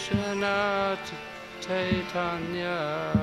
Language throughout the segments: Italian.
Krishna Chaitanya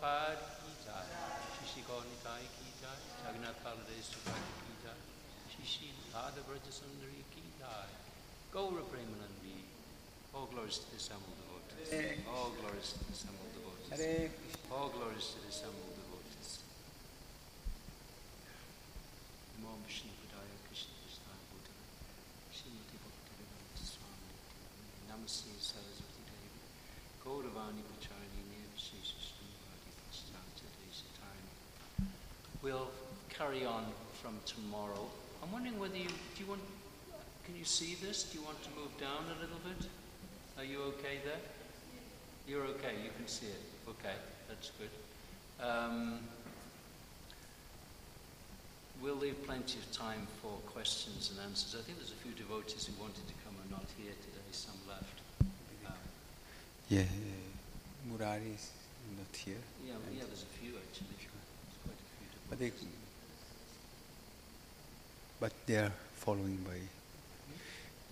Srila Prabhupada ki jai, Shishi Gaunitai ki jai, Jagannath Baladev Subhadra ki jai, Shishi Radha Braja Sundari ki jai, Gaura Premanandi. All glories to the assembled devotees. All glories to the assembled devotees. All glories to the assembled carry on from tomorrow. I'm wondering whether you, do you want, can you see this? Do you want to move down a little bit? Are you okay there? You're okay, you can see it. Okay, that's good. Um, we'll leave plenty of time for questions and answers. I think there's a few devotees who wanted to come and not here today, some left. Um, Yeah, Murari is not here. yeah, yeah, there's a few actually. There's quite a few devotees. But they are following by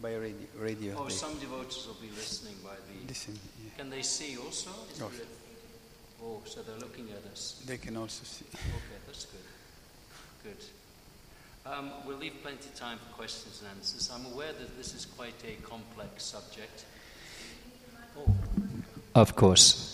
by radio. radio. Oh, some devotees will be listening by the. listen. Yeah. Can they see also? Is Oh. Oh, so they're looking at us. They can also see. Okay, that's good. Good. Um, we'll leave plenty of time for questions and answers. I'm aware that this is quite a complex subject. Oh. Of course.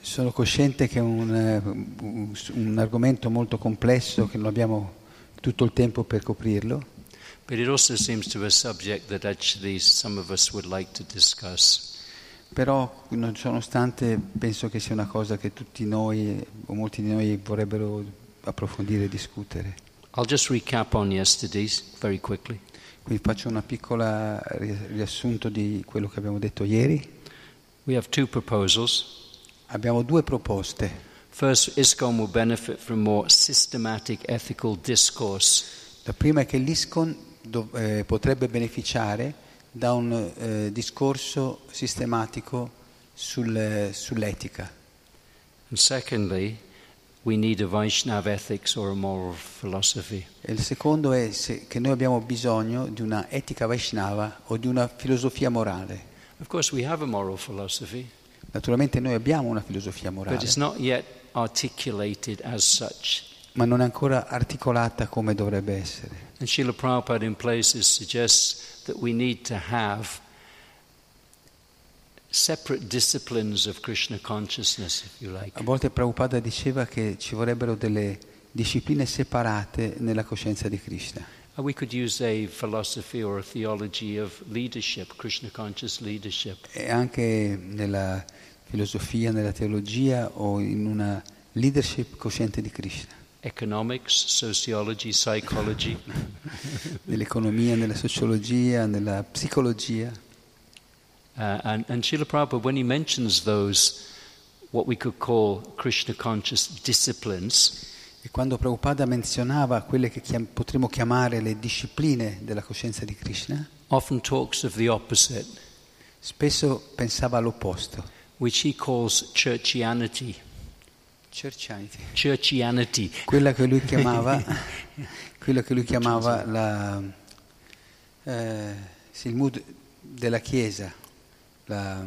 Sono cosciente che è un, eh, un- un argomento molto complesso, che non abbiamo tutto il tempo per coprirlo, But it also seems to be a subject that actually some of us would like to discuss. però nonostante penso che sia una cosa che tutti noi o molti di noi vorrebbero approfondire e discutere. I'll just recap on yesterday's very quickly. Quindi faccio una piccola ri- riassunto di quello che abbiamo detto ieri. We have two proposals. Abbiamo due proposte. First, ISKCON will benefit from more systematic ethical discourse La prima è che l'ISCON dov- eh, potrebbe beneficiare da un eh, discorso sistematico sul- sull'etica. And secondly, we need a Vaishnav ethics or a moral philosophy. Il secondo è che noi abbiamo bisogno di una etica Vaishnava o di una filosofia morale. Of course, we have a moral philosophy, Naturalmente noi abbiamo una filosofia morale, but it's not yet articulated as such. ma non è ancora articolata come dovrebbe essere. And Srila Prabhupada in places suggests that we need to have separate disciplines of Krishna consciousness, if you like. A volte Prabhupada diceva che ci vorrebbero delle discipline separate nella coscienza di Krishna. And we could use a philosophy or a theology of leadership, Krishna conscious leadership. E anche nella filosofia, nella teologia o in una leadership cosciente di Krishna, Economics, sociology, psychology. nell'economia, nella sociologia, nella psicologia. Uh, and, and Srila Prabhupada, when he mentions those, what we could call Krishna conscious disciplines, E quando Prabhupada menzionava quelle che chiam- potremmo chiamare le discipline della coscienza di Krishna, often talks of the opposite, spesso pensava all'opposto. which he calls churchianity. Churchianity. Churchianity. Quella che lui chiamava, quello che lui chiamava la, eh, sì, il mood della Chiesa, la,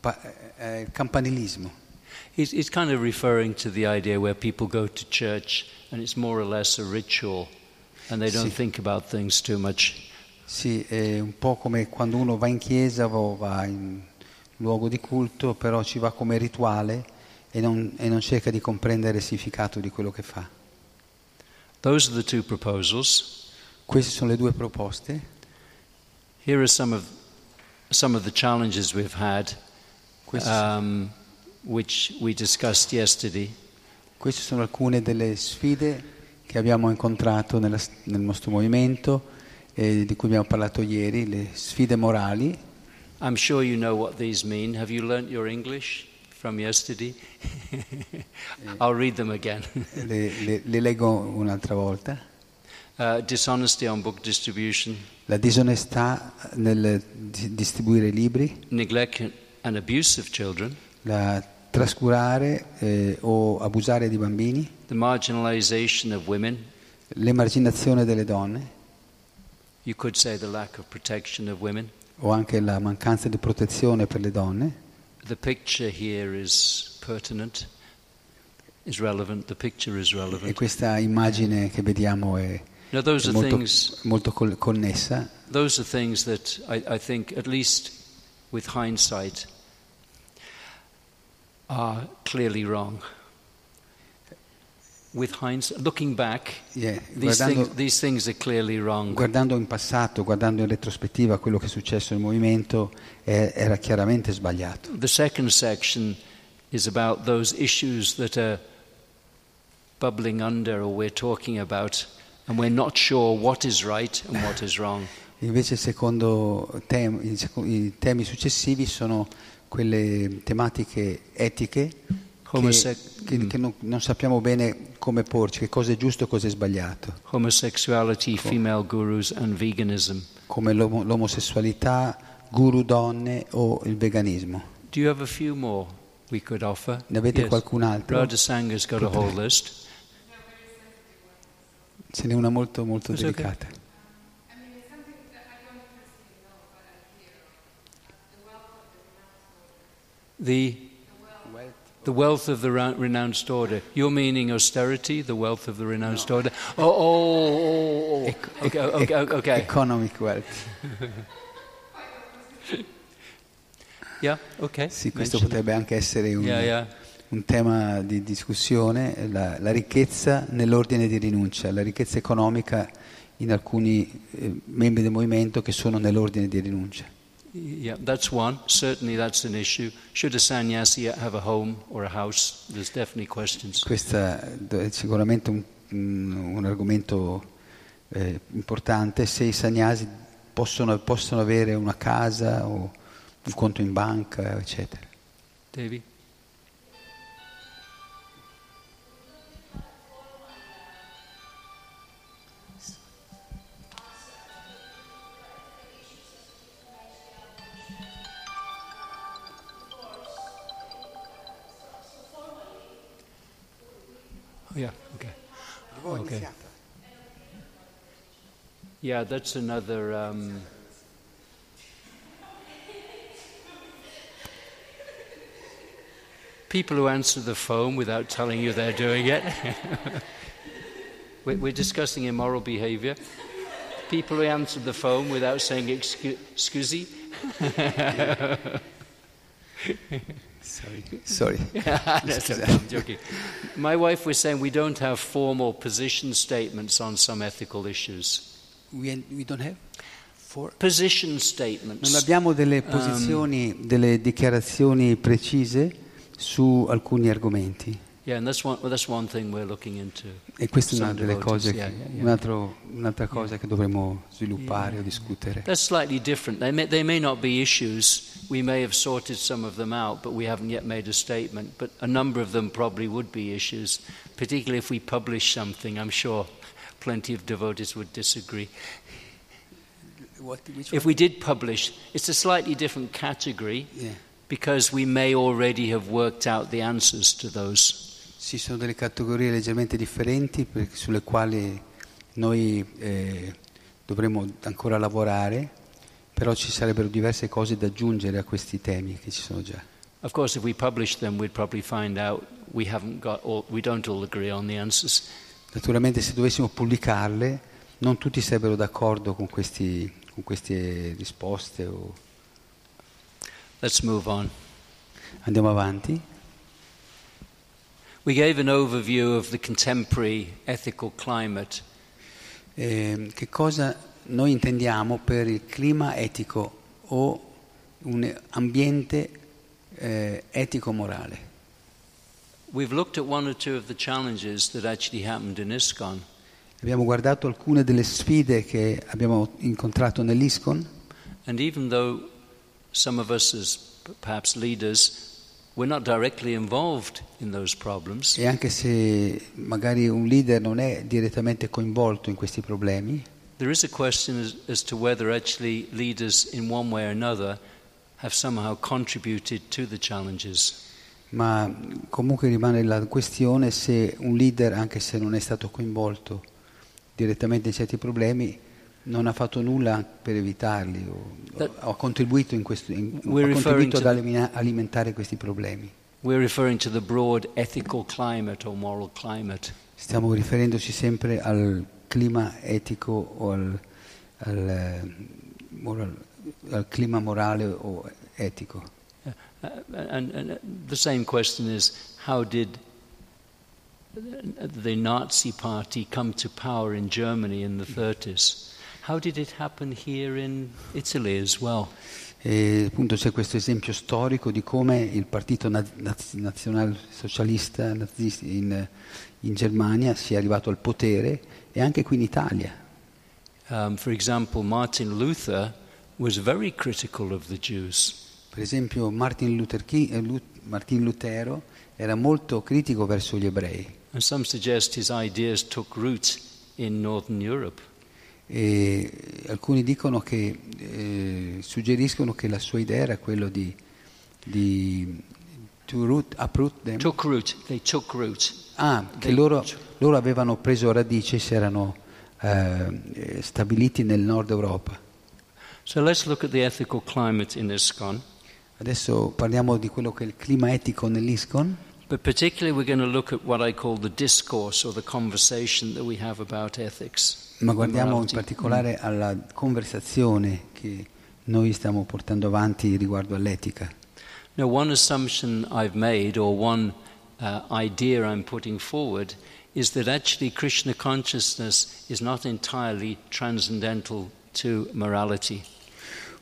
pa- eh, il campanilismo. He's, he's kind of referring to the idea where people go to church and it's more or less a ritual and they don't Sì. think about things too much. Sì, è un po' come quando uno va in chiesa o va in luogo di culto, però ci va come rituale e non, e non cerca di comprendere il significato di quello che fa. Those are the two proposals. Queste sono le due proposte. Here are some of some of the challenges we've had, um, which we discussed yesterday. queste sono alcune delle sfide che abbiamo incontrato nella- nel nostro movimento e di cui abbiamo parlato ieri, le sfide morali. I'm sure you know what these mean. Have you learnt your English from yesterday? I'll read them again. Le, le- le leggo un'altra volta. Uh, dishonesty on book distribution, La disonestà nel di- distribuire libri, neglect and abuse of children, la trascurare eh, o abusare di bambini, the marginalization of women. l'emarginazione delle donne You could say the lack of protection of women. o anche la mancanza di protezione per le donne. The picture here is pertinent, is relevant. The picture is E relevant. questa immagine che vediamo è, Now, those è are molto, things. molto connessa. Those are things that I, I think, at least with hindsight, are clearly wrong. With hindsight, looking back, Yeah, these guardando, things, these things are clearly wrong. guardando in passato, guardando in retrospettiva quello che è successo nel movimento, è- era chiaramente sbagliato. The second section is about right and what is wrong. Invece secondo tem- i, temi successivi sono quelle tematiche etiche che, Homosec- che- mm. che non, non sappiamo bene come porci, che cosa è giusto e cosa è sbagliato, Homosexuality, female gurus, and veganism. come l'omo- l'omosessualità, guru donne o il veganismo. Do you have a few more we could offer? Ne avete Yes. qualcun altro? Radha Sanga's got a whole list. Ce n'è una molto molto okay. delicata. The wealth of the wealth of the renounced order. You're meaning austerity, the wealth of the renounced order. Oh, oh, oh, oh, oh. Okay, okay, okay. Economic wealth. Yeah, okay. Sì, questo Mention it. potrebbe anche essere un, Yeah, yeah. Un tema di discussione, la, la ricchezza nell'ordine di rinuncia, la ricchezza economica in alcuni eh, membri del movimento che sono nell'ordine di rinuncia. Yeah, that's one. Certainly, that's an issue. Should a sannyasi have a home or a house? There's definitely questions. Questo è sicuramente un, un- argomento eh, importante, se i sannyasi possono, possono avere una casa o un conto in banca, eccetera. Devi? Yeah, okay. Okay. Yeah, that's another. Um, people who answer the phone without telling you they're doing it. we're, we're discussing immoral behavior. People who answer the phone without saying excuse scusi. Sorry. Sorry. That's okay, I'm joking. My wife was saying we don't have formal position statements on some ethical issues. We, we don't have for... Position statements. Non abbiamo delle posizioni, delle dichiarazioni precise su alcuni argomenti Yeah, and that's one, well, that's one thing we're looking into. e questa è una delle cose, yeah, che- yeah, yeah. un altro- un'altra cosa che dovremmo sviluppare o discutere. That's slightly different. They may, they may not be issues. We may have sorted some of them out, but we haven't yet made a statement. But a number of them probably would be issues, particularly if we publish something. I'm sure plenty of devotees would disagree. What, If we did publish, it's a slightly different category Yeah. because we may already have worked out the answers to those. Ci sono delle categorie leggermente differenti sulle quali noi eh, dovremmo ancora lavorare, però ci sarebbero diverse cose da aggiungere a questi temi che ci sono già. Of course, if we publish them, we'd probably find out we haven't got all, we don't all agree on the answers. Naturalmente se dovessimo pubblicarle non tutti sarebbero d'accordo con, questi- con queste risposte. o- Let's move on. Andiamo avanti. We gave an overview of the contemporary ethical climate. Eh, che cosa noi intendiamo per il clima etico o un ambiente eh, etico-morale. We've looked at one or two of the challenges that actually happened in ISKCON. Abbiamo guardato alcune delle sfide che abbiamo incontrato nell'ISCON And even though some of us, as perhaps leaders, e anche se magari un leader non è direttamente coinvolto in questi problemi, there is a question as, as to whether actually leaders, in one way or another, have somehow contributed to the challenges. ma comunque rimane la questione se un leader, anche se non è stato coinvolto direttamente in certi problemi, non ha fatto nulla per evitarli o, o ha contribuito, in questo- in- contribuito to- ad alimina- alimentare questi problemi. Stiamo riferendoci sempre al clima etico o al, al, eh, moral- al clima morale o etico. Uh, and, and uh, the same question is how did the Nazi party come to power in Germany in the 30s? How did it happen here in Italy as well? E appunto c'è questo esempio storico di come il partito na- naz- nazionalsocialista nazista in, in Germania sia arrivato al potere e anche qui in Italia. Um, for example, Martin Luther was very critical of the Jews. Per esempio Martin, Luther Ki- eh, Martin Lutero era molto critico verso gli ebrei And some suggest his ideas took root in Northern Europe. E alcuni dicono che, eh, suggeriscono che la sua idea era quello di, di to root, uproot them. Took root, they took root. Ah, che loro, loro avevano preso radice, si erano eh, stabiliti nel nord Europa. So let's look at the ethical climate in ISKCON. Adesso parliamo di quello che è il clima etico nell'ISCON, But particularly, we're going to look at what I call the discourse or the conversation that we have about ethics. Ma guardiamo in particolare alla conversazione che noi stiamo portando avanti riguardo all'etica. Now, one assumption I've made, or one uh, idea I'm putting forward, is that actually Krishna consciousness is not entirely transcendental to morality.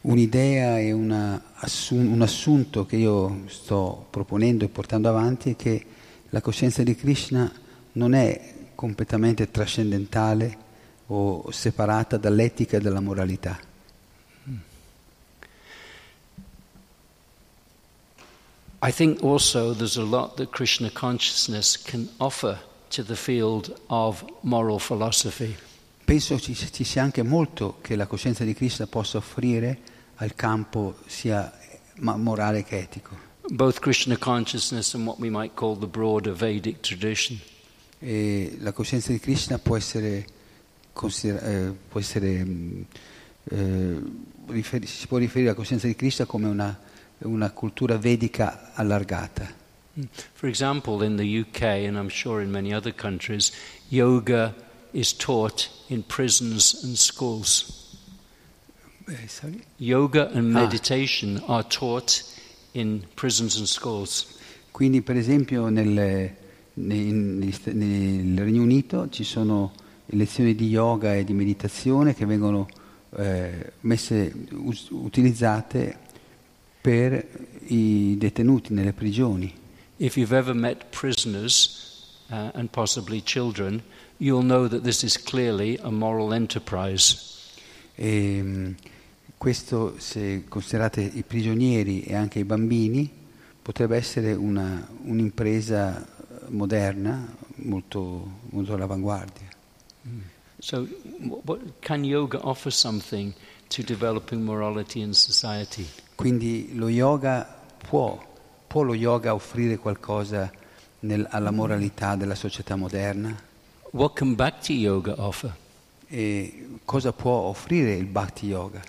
Un'idea e una assun- un assunto che io sto proponendo e portando avanti è che la coscienza di Krishna non è completamente trascendentale o separata dall'etica e dalla moralità. I think also there's a lot that Krishna consciousness can offer to the field of moral philosophy. Penso ci, ci sia anche molto che la coscienza di Krishna possa offrire al campo sia morale che etico. both Krishna consciousness and what we might call the broader Vedic tradition. E la coscienza di Krishna può essere, eh, può essere mm, eh, si può riferire alla coscienza di Krishna come una, una cultura vedica allargata. For example, in the UK, and I'm sure in many other countries, yoga is taught in prisons and schools. Eh, sorry? Yoga and Ah. meditation are taught in prisons and schools. Quindi per esempio nel, sta- nel Regno Unito ci sono lezioni di yoga e di meditazione che vengono eh, messe, us- utilizzate per i detenuti nelle prigioni. If you've ever met prisoners uh, and possibly children, you'll know that this is clearly a moral enterprise. E, mh, questo, se considerate i prigionieri e anche i bambini, potrebbe essere una- un'impresa moderna molto, molto all'avanguardia. So, wh- what, can yoga offer something to developing morality in society? Quindi lo yoga può, può lo yoga offrire qualcosa nel- alla moralità della società moderna? What can bhakti yoga offer? E cosa può offrire il bhakti yoga?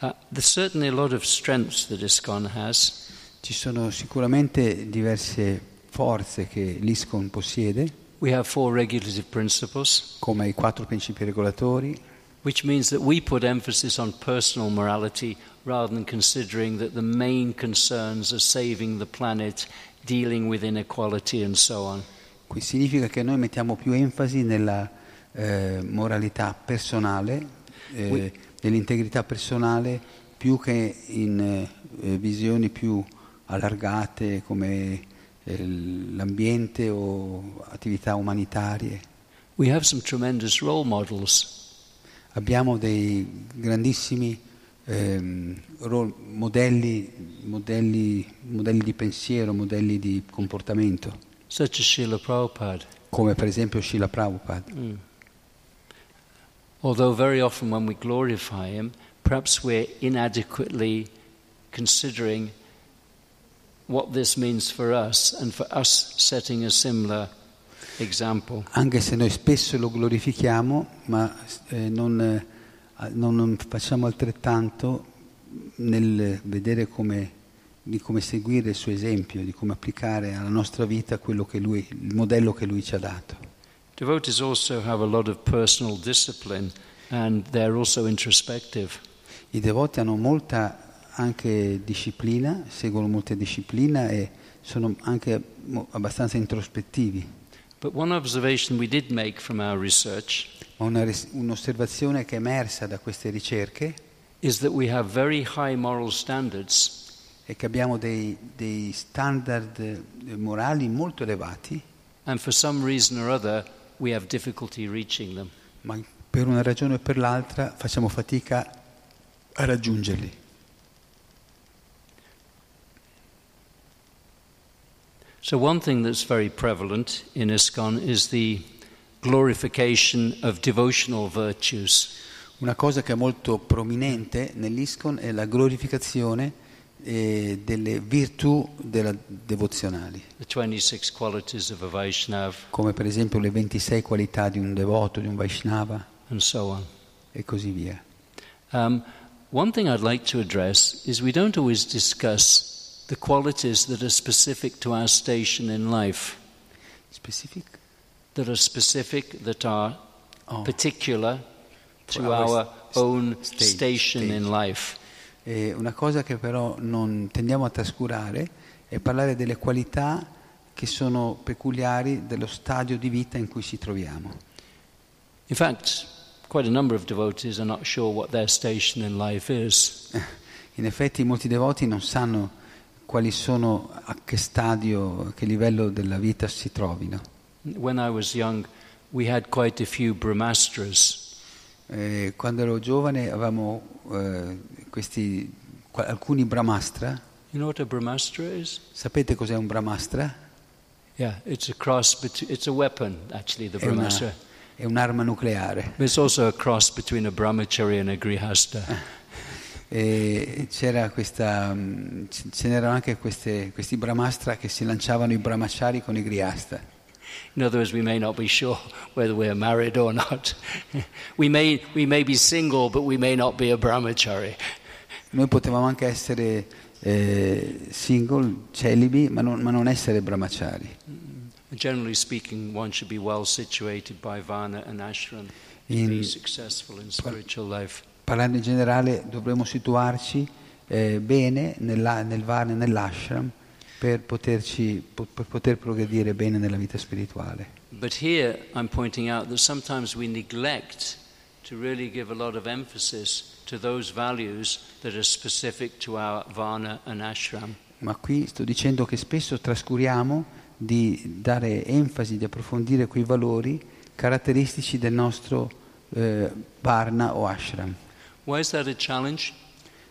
Uh, there's certainly a lot of strengths that ISKCON has. Ci sono sicuramente diverse forze che l'ISCON possiede, We have four regulative principles, come i quattro principi regolatori, which means that we put emphasis on personal morality rather than considering that the main concerns are saving the planet, dealing with inequality, and so on. Qui significa che noi mettiamo più enfasi nella eh, moralità personale, eh, We- nell'integrità personale, più che in, eh, eh, visioni più allargate come l'ambiente o attività umanitarie. We have some tremendous role models. Abbiamo dei grandissimi ehm, modelli, modelli, modelli di pensiero, modelli di comportamento, such as Srila Prabhupada. come per esempio Srila Prabhupada. Mm. Although very often when we glorify him, perhaps we're inadequately considering what this means for us and for us setting a similar example. Anche se noi spesso lo glorifichiamo, ma eh, non, eh, non facciamo altrettanto nel vedere come, di come seguire il suo esempio, di come applicare alla nostra vita quello che lui, il modello che lui ci ha dato. Devotees also have a lot of personal discipline and they're also introspective. I devoti hanno molta anche disciplina, seguono molta disciplina e sono anche abbastanza introspettivi. But one observation we did make from our research Ma una ris- un'osservazione che è emersa da queste ricerche is that we have very high moral standards, è che abbiamo dei, dei standard eh, morali molto elevati, and for some reason or other, we have difficulty reaching them. ma per una ragione o per l'altra facciamo fatica a raggiungerli. So, one thing that's very prevalent in ISKCON is the glorification of devotional virtues. Una cosa che è molto prominente nell'ISCON è la glorificazione eh, delle virtù della- devozionali, the 26 qualities of a Vaishnav, come per esempio le 26 qualità di un devoto, di un Vaishnava and so on. e così via. Um, one thing I'd like to address is we don't always discuss the qualities that are specific to our station in life, Specific? that are specific, that are Oh. particular to our our st- own stage- station in stage. life. E una cosa che però non tendiamo a trascurare è parlare delle qualità che sono peculiari dello stadio di vita in cui ci troviamo. In fact, quite a number of devotees are not sure what their station in life is. In effetti molti devoti non sanno quali sono, a che stadio, a che livello della vita si trovino. Young. Eh, quando ero giovane avevamo eh, questi, alcuni brahmastra. You know what a brahmastra is? Sapete cos'è un brahmastra? Yeah, it's a cross between, it's a weapon, actually, the È, una- brahmastra. è un'arma nucleare. But it's also a cross between a brahmachari and a grihasta. E c'era questa, mm, ce n'erano anche queste- questi brahmastra che si lanciavano i brahmachari con i griasta. In other words, we may not be sure whether we're married or not. we, may, we may be single, but we may not be a brahmachari. Noi potevamo anche essere eh, single, celibi, ma non, ma non essere brahmachari. Generally speaking, one should be well situated by varna and ashram to In- be successful in spiritual life. Parlando in generale dovremmo situarci eh, bene nella, nel Varna e nell'ashram per, poterci, po- per poter progredire bene nella vita spirituale. But here I'm pointing out that sometimes we neglect to really give a lot of emphasis to those values that are specific to our varna and ashram. Ma qui sto dicendo che spesso trascuriamo di dare enfasi, di approfondire quei valori caratteristici del nostro eh, Varna o ashram. Why is that a challenge?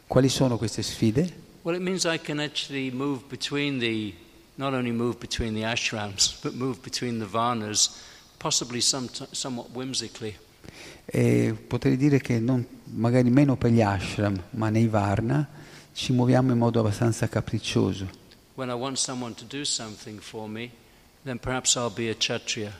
Quali sono queste sfide? Well, it means I can actually move between the, not only move between the ashrams, but move between the varnas, possibly some, somewhat whimsically. E potrei dire che non, magari meno per gli ashram, ma nei Varna ci muoviamo in modo abbastanza capriccioso. When I want someone to do something for me, then perhaps I'll be a kshatriya.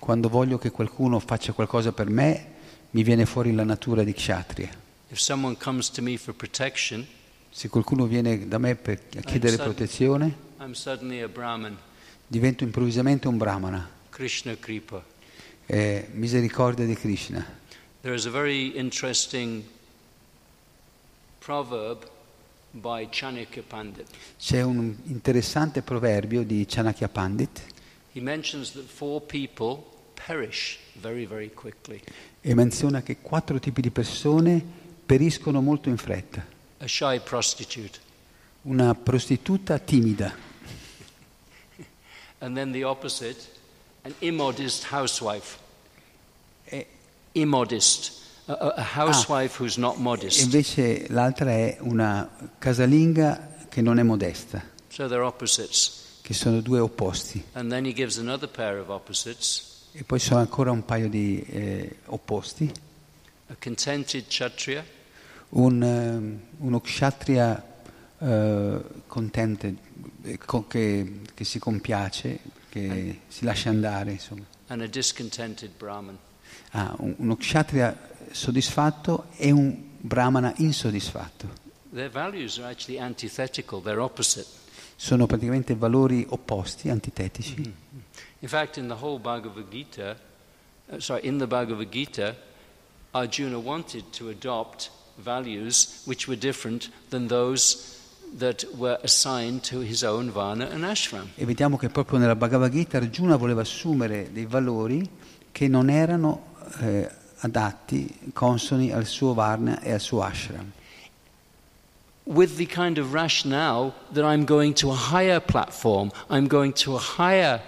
Quando voglio che qualcuno faccia qualcosa per me, mi viene fuori la natura di kshatriya. If someone comes to me for protection, Se qualcuno viene da me per chiedere sad. protezione, I'm divento improvvisamente un brahmana. Krishna Kripa. È misericordia di Krishna. There is a very interesting proverb by Chanakya Pandit. C'è un interessante proverbio di Chanakya Pandit He mentions that four people perish very, very quickly. e menziona che quattro tipi di persone periscono molto in fretta. A shy prostitute, una prostituta timida. And then the opposite, an immodest housewife. E, Immodest. A, a- housewife e modest. invece l'altra è una casalinga che non è modesta, So they're opposites. che sono due opposti. And then he gives another pair of opposites E poi sono ancora un paio di eh, opposti. a contented kshatriya Un, ehm, uno kshatriya eh, contente, eh, che, che si compiace, che si lascia andare, insomma. and a discontented Brahman. Ah, un- uno kshatriya soddisfatto e un brahmana insoddisfatto. Their values are actually antithetical, they're opposite. Sono praticamente valori opposti, antitetici. In fact, in the whole Bhagavad Gita, uh, sorry, in the Bhagavad Gita, Arjuna wanted to adopt values which were different than those that were assigned to his own Varna and Ashram. E vediamo che proprio nella Bhagavad Gita Arjuna voleva assumere dei valori che non erano eh, adatti, consoni al suo Varna e al suo ashram. With the kind of rationale that I'm going to a higher platform, I'm going to a higher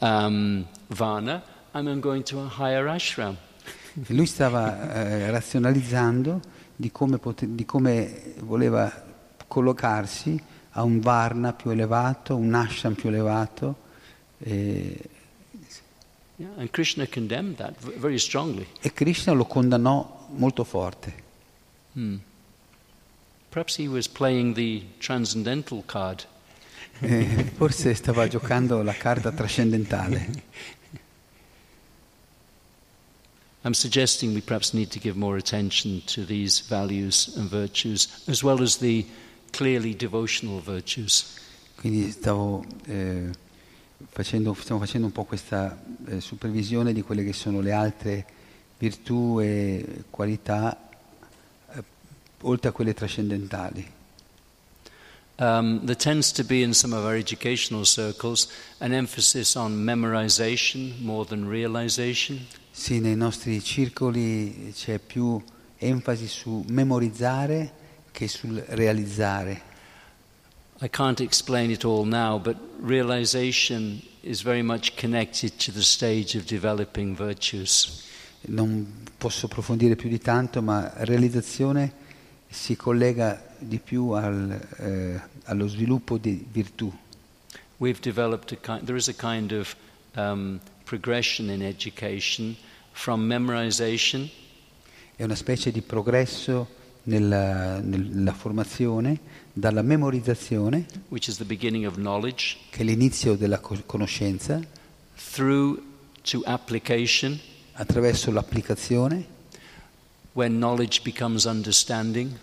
um, Varna, I'm going to a higher ashram. E lui stava eh, razionalizzando di come, pote- di come voleva collocarsi a un Varna più elevato, un ashram più elevato. eh, Yeah, Krishna e Krishna lo condannò molto forte. Hmm. Perhaps he was playing the transcendental card. Eh, forse stava giocando la carta trascendentale. I'm suggesting we perhaps need to give more attention to these values and virtues, as well as the clearly devotional virtues. Quindi stavo, eh, facendo, stiamo facendo un po' questa eh, supervisione di quelle che sono le altre virtù e qualità, eh, oltre a quelle trascendentali. Um, there tends to be in some of our educational circles an emphasis on memorization more than realization. Sì, nei nostri circoli c'è più enfasi su memorizzare che sul realizzare. I can't explain it all now, but realization is very much connected to the stage of developing virtues. Non posso approfondire più di tanto, ma realizzazione si collega di più al, eh, allo sviluppo di virtù. We've developed a kind, there is a kind of um, progression in education from memorization. È una specie di progresso nella, nella formazione dalla memorizzazione, which is the beginning of knowledge, che è l'inizio della co- conoscenza, through to application, attraverso l'applicazione, when knowledge becomes understanding,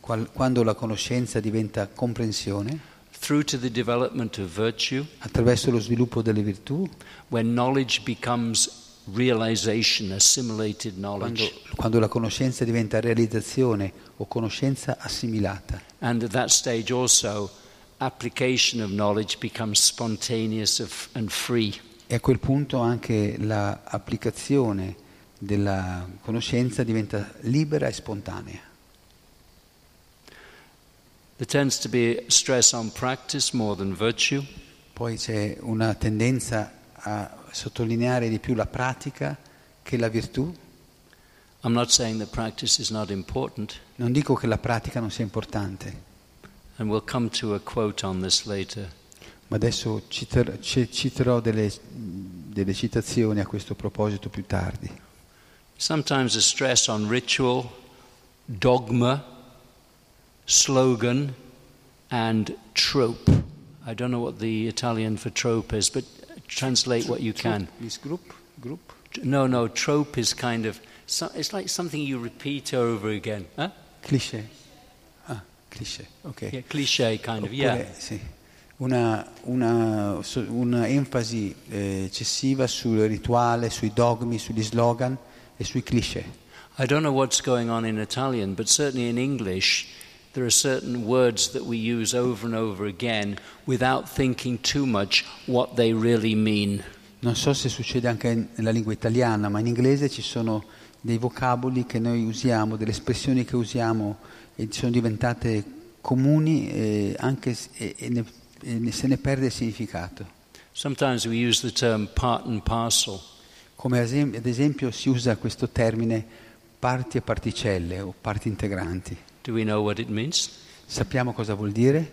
qual- quando la conoscenza diventa comprensione, through to the development of virtue, attraverso lo sviluppo delle virtù, when knowledge becomes realization, assimilated quando, knowledge. quando la conoscenza diventa realizzazione o conoscenza assimilata. And at that stage also, application of knowledge becomes spontaneous and free. E a quel punto anche l'applicazione della conoscenza diventa libera e spontanea. There tends to be stress on practice more than virtue. Poi c'è una tendenza a sottolineare di più la pratica che la virtù. I'm not saying that practice is not important, Non dico che la pratica non sia importante, and we'll come to a quote on this later. ma adesso citer- ci- citerò delle, delle citazioni a questo proposito più tardi. Sometimes a stress on ritual, dogma, slogan, and trope. I don't know what the Italian for trope is, but translate what you can. This group? Group? No, no, trope is kind of, it's like something you repeat over again. Huh? Cliché. Ah, cliché, ok. Yeah, cliche kind of, yeah. Sì, una, una, una enfasi eh, eccessiva sul rituale, sui dogmi, sugli slogan e sui cliché. I don't know what's going on in Italian, but certainly in English, there are certain words that we use over and over again without thinking too much what they really mean. Non so se succede anche nella lingua italiana, ma in inglese ci sono dei vocaboli che noi usiamo, delle espressioni che usiamo e sono diventate comuni eh, anche e, e ne- e ne- se ne perde il significato. Sometimes we use the term part and parcel. Come ad esempio si usa questo termine parti e particelle o parti integranti. Do we know what it means? Sappiamo cosa vuol dire?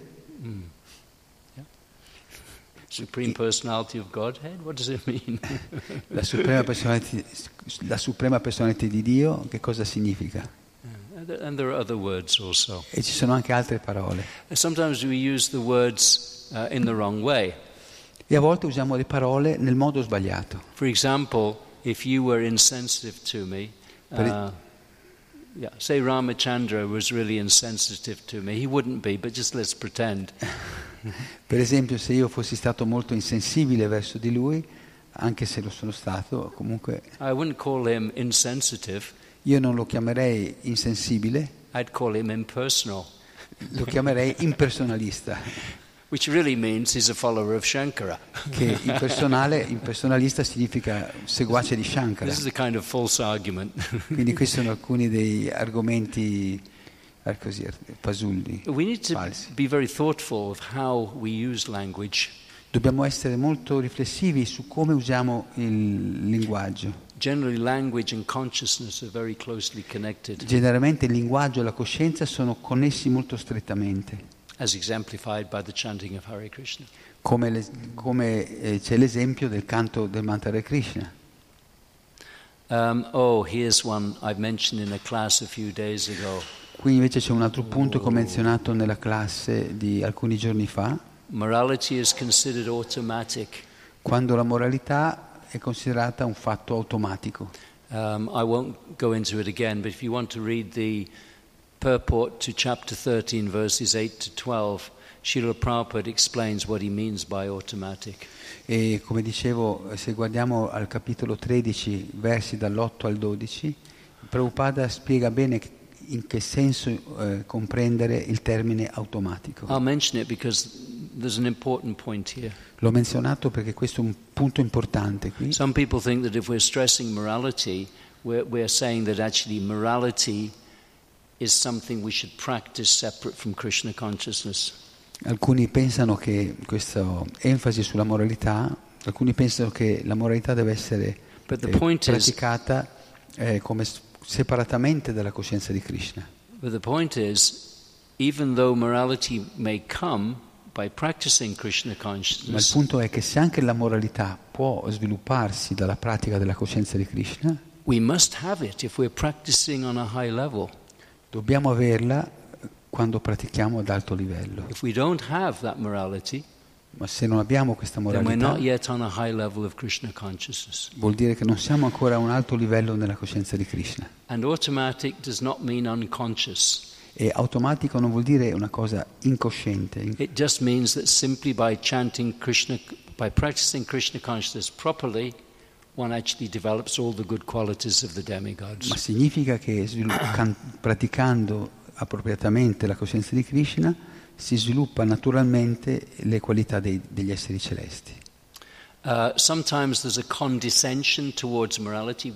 Supreme personality of Godhead? What does it mean? La suprema la suprema personalità di Dio, che cosa significa? and there- are other words also. E ci sono anche altre parole. Sometimes we use the words uh, in the wrong way. E a volte usiamo le parole nel modo sbagliato. For example, if you were insensitive to me, uh, yeah, say Ramachandra was really insensitive to me. He wouldn't be, but just let's pretend. Per esempio, se io fossi stato molto insensibile verso di lui, anche se lo sono stato, comunque I wouldn't call him insensitive. io non lo chiamerei insensibile, I'd call him impersonal, lo chiamerei impersonalista, which really means he's a follower of Shankara. che impersonale, impersonalista significa seguace di Shankara. This is a kind of false argument. Quindi questi sono alcuni dei argomenti così, fasulli, we need to falsi. be very thoughtful of how we use language. Dobbiamo essere molto riflessivi su come usiamo il linguaggio. Generally, language and consciousness are very closely connected, Generalmente il linguaggio e la coscienza sono connessi molto strettamente, as exemplified by the chanting of Hare Krishna. come, le- come, eh, c'è l'esempio del canto del mantra Hare Krishna. Um, oh, here's one I mentioned in a class a few days ago. Qui invece c'è un altro punto che ho menzionato nella classe di alcuni giorni fa, Morality is considered automatic. quando la moralità è considerata un fatto automatico. Um, I won't go into it again, but if you want to read the purport to chapter 13, verses 8 to 12, Srila Prabhupada explains what he means by automatic. E come dicevo, se guardiamo al capitolo 13, versi dall'8 al 12, Prabhupada spiega bene in che senso eh, comprendere il termine automatico. I'll mention it because there's an important point here. L'ho menzionato perché questo è un punto importante qui. Some people think that if we're stressing morality, we're, we're saying that actually morality is something we should practice separate from Krishna consciousness. Alcuni pensano che questa enfasi sulla moralità, alcuni pensano che la moralità deve essere eh, praticata eh, come separatamente dalla coscienza di Krishna. But the point is, even though morality may come by practicing Krishna Ma il consciousness, punto è che se anche la moralità può svilupparsi dalla pratica della coscienza di Krishna, we must have it if we're practicing on a high level. Dobbiamo averla quando pratichiamo ad alto livello. If we don't have that morality, Ma se non abbiamo questa moralità, vuol dire che non siamo ancora a un alto livello nella coscienza di Krishna. And automatic does not mean unconscious. E automatico non vuol dire una cosa incosciente. It just means that simply by chanting Krishna, by practicing Krishna consciousness properly, Ma significa che praticando appropriatamente la coscienza di Krishna si sviluppa naturalmente le qualità dei- degli esseri celesti. Uh, a morality,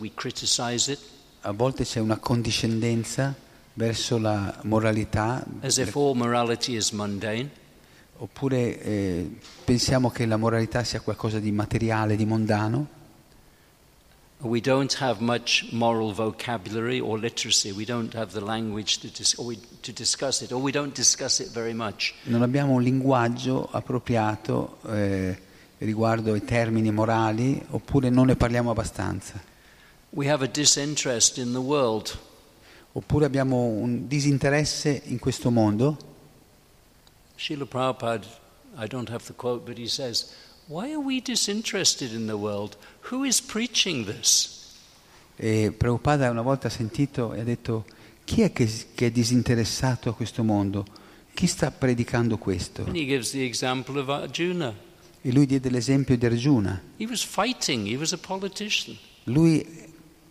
volte c'è una condiscendenza verso la moralità, as if all morality is mundane. oppure eh, pensiamo che la moralità sia qualcosa di materiale, di mondano, We don't have much moral vocabulary or literacy. We don't have the language to, dis- we, to discuss it, or we don't discuss it very much. non abbiamo un linguaggio appropriato eh, riguardo ai termini morali, oppure non ne parliamo abbastanza. We have a disinterest in the world. Oppure abbiamo un disinteresse in questo mondo. Srila Prabhupada, I don't have the quote, but he says, Why are we disinterested in the world? Who is preaching this? E Prabhupada una volta ha sentito e ha detto chi è che, che è disinteressato a questo mondo? Chi sta predicando questo? And he gives the example of Arjuna. E lui diede l'esempio di Arjuna. He was fighting, he was a politician. Lui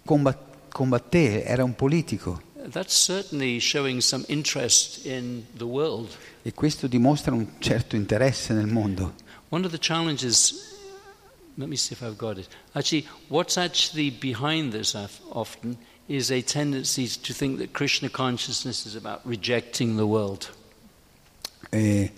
combat- combatté, era un politico That's certainly showing some interest in the world. e questo dimostra un certo interesse nel mondo. One of the challenges, let me see if I've got it. Actually, what's actually behind this of- often is a tendency to think that Krishna consciousness is about rejecting the world. E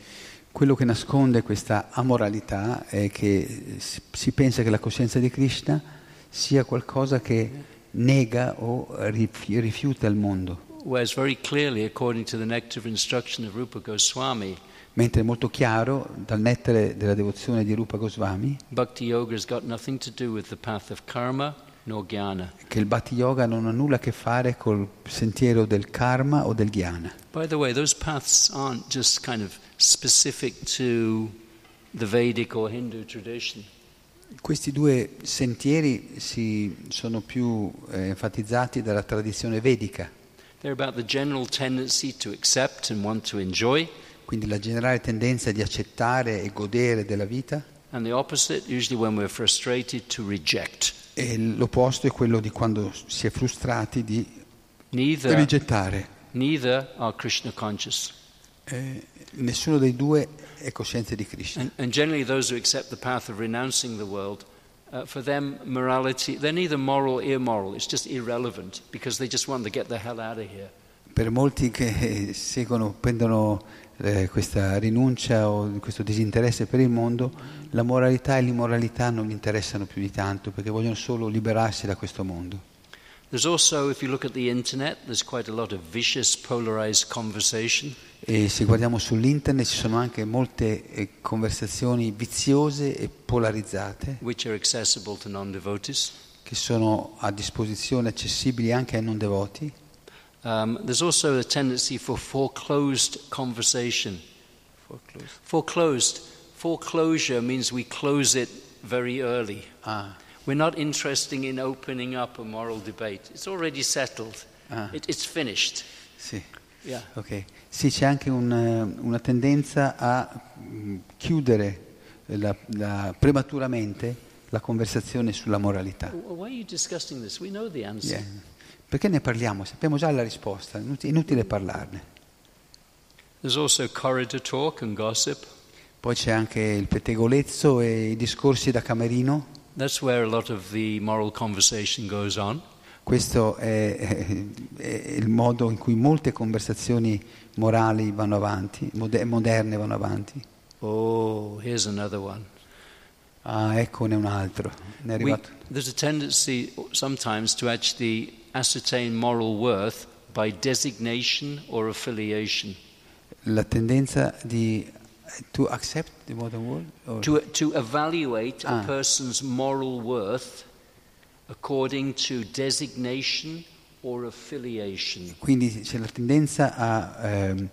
quello che nasconde questa amoralità è che si- pensa che la coscienza di Krishna sia qualcosa che nega o rifi- rifiuta il mondo, Whereas, very clearly, according to the nectar of instruction of Rupa Goswami, mentre è molto chiaro dal nettare della devozione di Rupa Goswami Bhakti karma che il Bhatti Yoga non ha nulla a che fare col sentiero del karma o del jnana. By the way, those paths aren't just kind of specific to the Vedic or Hindu tradition. Questi due sentieri si, sono più eh, enfatizzati dalla tradizione vedica, They're about the general tendency to accept and want to enjoy, quindi la generale tendenza di accettare e godere della vita e l'opposto è quello di quando si è frustrati di Neither, rigettare. neither. Eh, nessuno dei due è cosciente di Krishna. And, and generally, those who accept the path of renouncing the world, uh, for them, morality, they're neither moral or immoral. It's just irrelevant because they just want to get the hell out of here. Per molti che seguono, prendono eh, questa rinuncia o questo disinteresse per il mondo, la moralità e l'immoralità non gli interessano più di tanto perché vogliono solo liberarsi da questo mondo. There's also, if you look at the internet, there's quite a lot of vicious, polarized conversation. E se guardiamo sull'internet ci sono anche molte eh, conversazioni viziose e polarizzate which are accessible to non devotees. che sono a disposizione, accessibili anche ai non devoti. Um, there's also a tendency for foreclosed conversation. Foreclosed. Foreclosure means we close it very early. Ah, We're not interested in opening up a moral debate. It's already settled. ah, It, it's finished. sì, Yeah. ok. Sì, c'è anche un, eh, una tendenza a mm, chiudere la- la- prematuramente la conversazione sulla moralità. Why are you discussing this? We know the answer. Yeah. Perché ne parliamo? Sappiamo già la risposta, è inutile, parlarne. Poi c'è anche il pettegolezzo e i discorsi da camerino. That's where a lot of the moral conversation goes on. Questo è, è- è il modo in cui molte conversazioni morali vanno avanti, mode- moderne vanno avanti. Oh, here's another one. Ah, eccone un altro. Ne è We, arrivato. there's a tendency sometimes to actually ascertain moral worth by designation or affiliation. La tendenza di to accept the modern world? Or- To, to evaluate a Ah. person's moral worth according to designation or affiliation. Quindi c'è la tendenza a, ehm,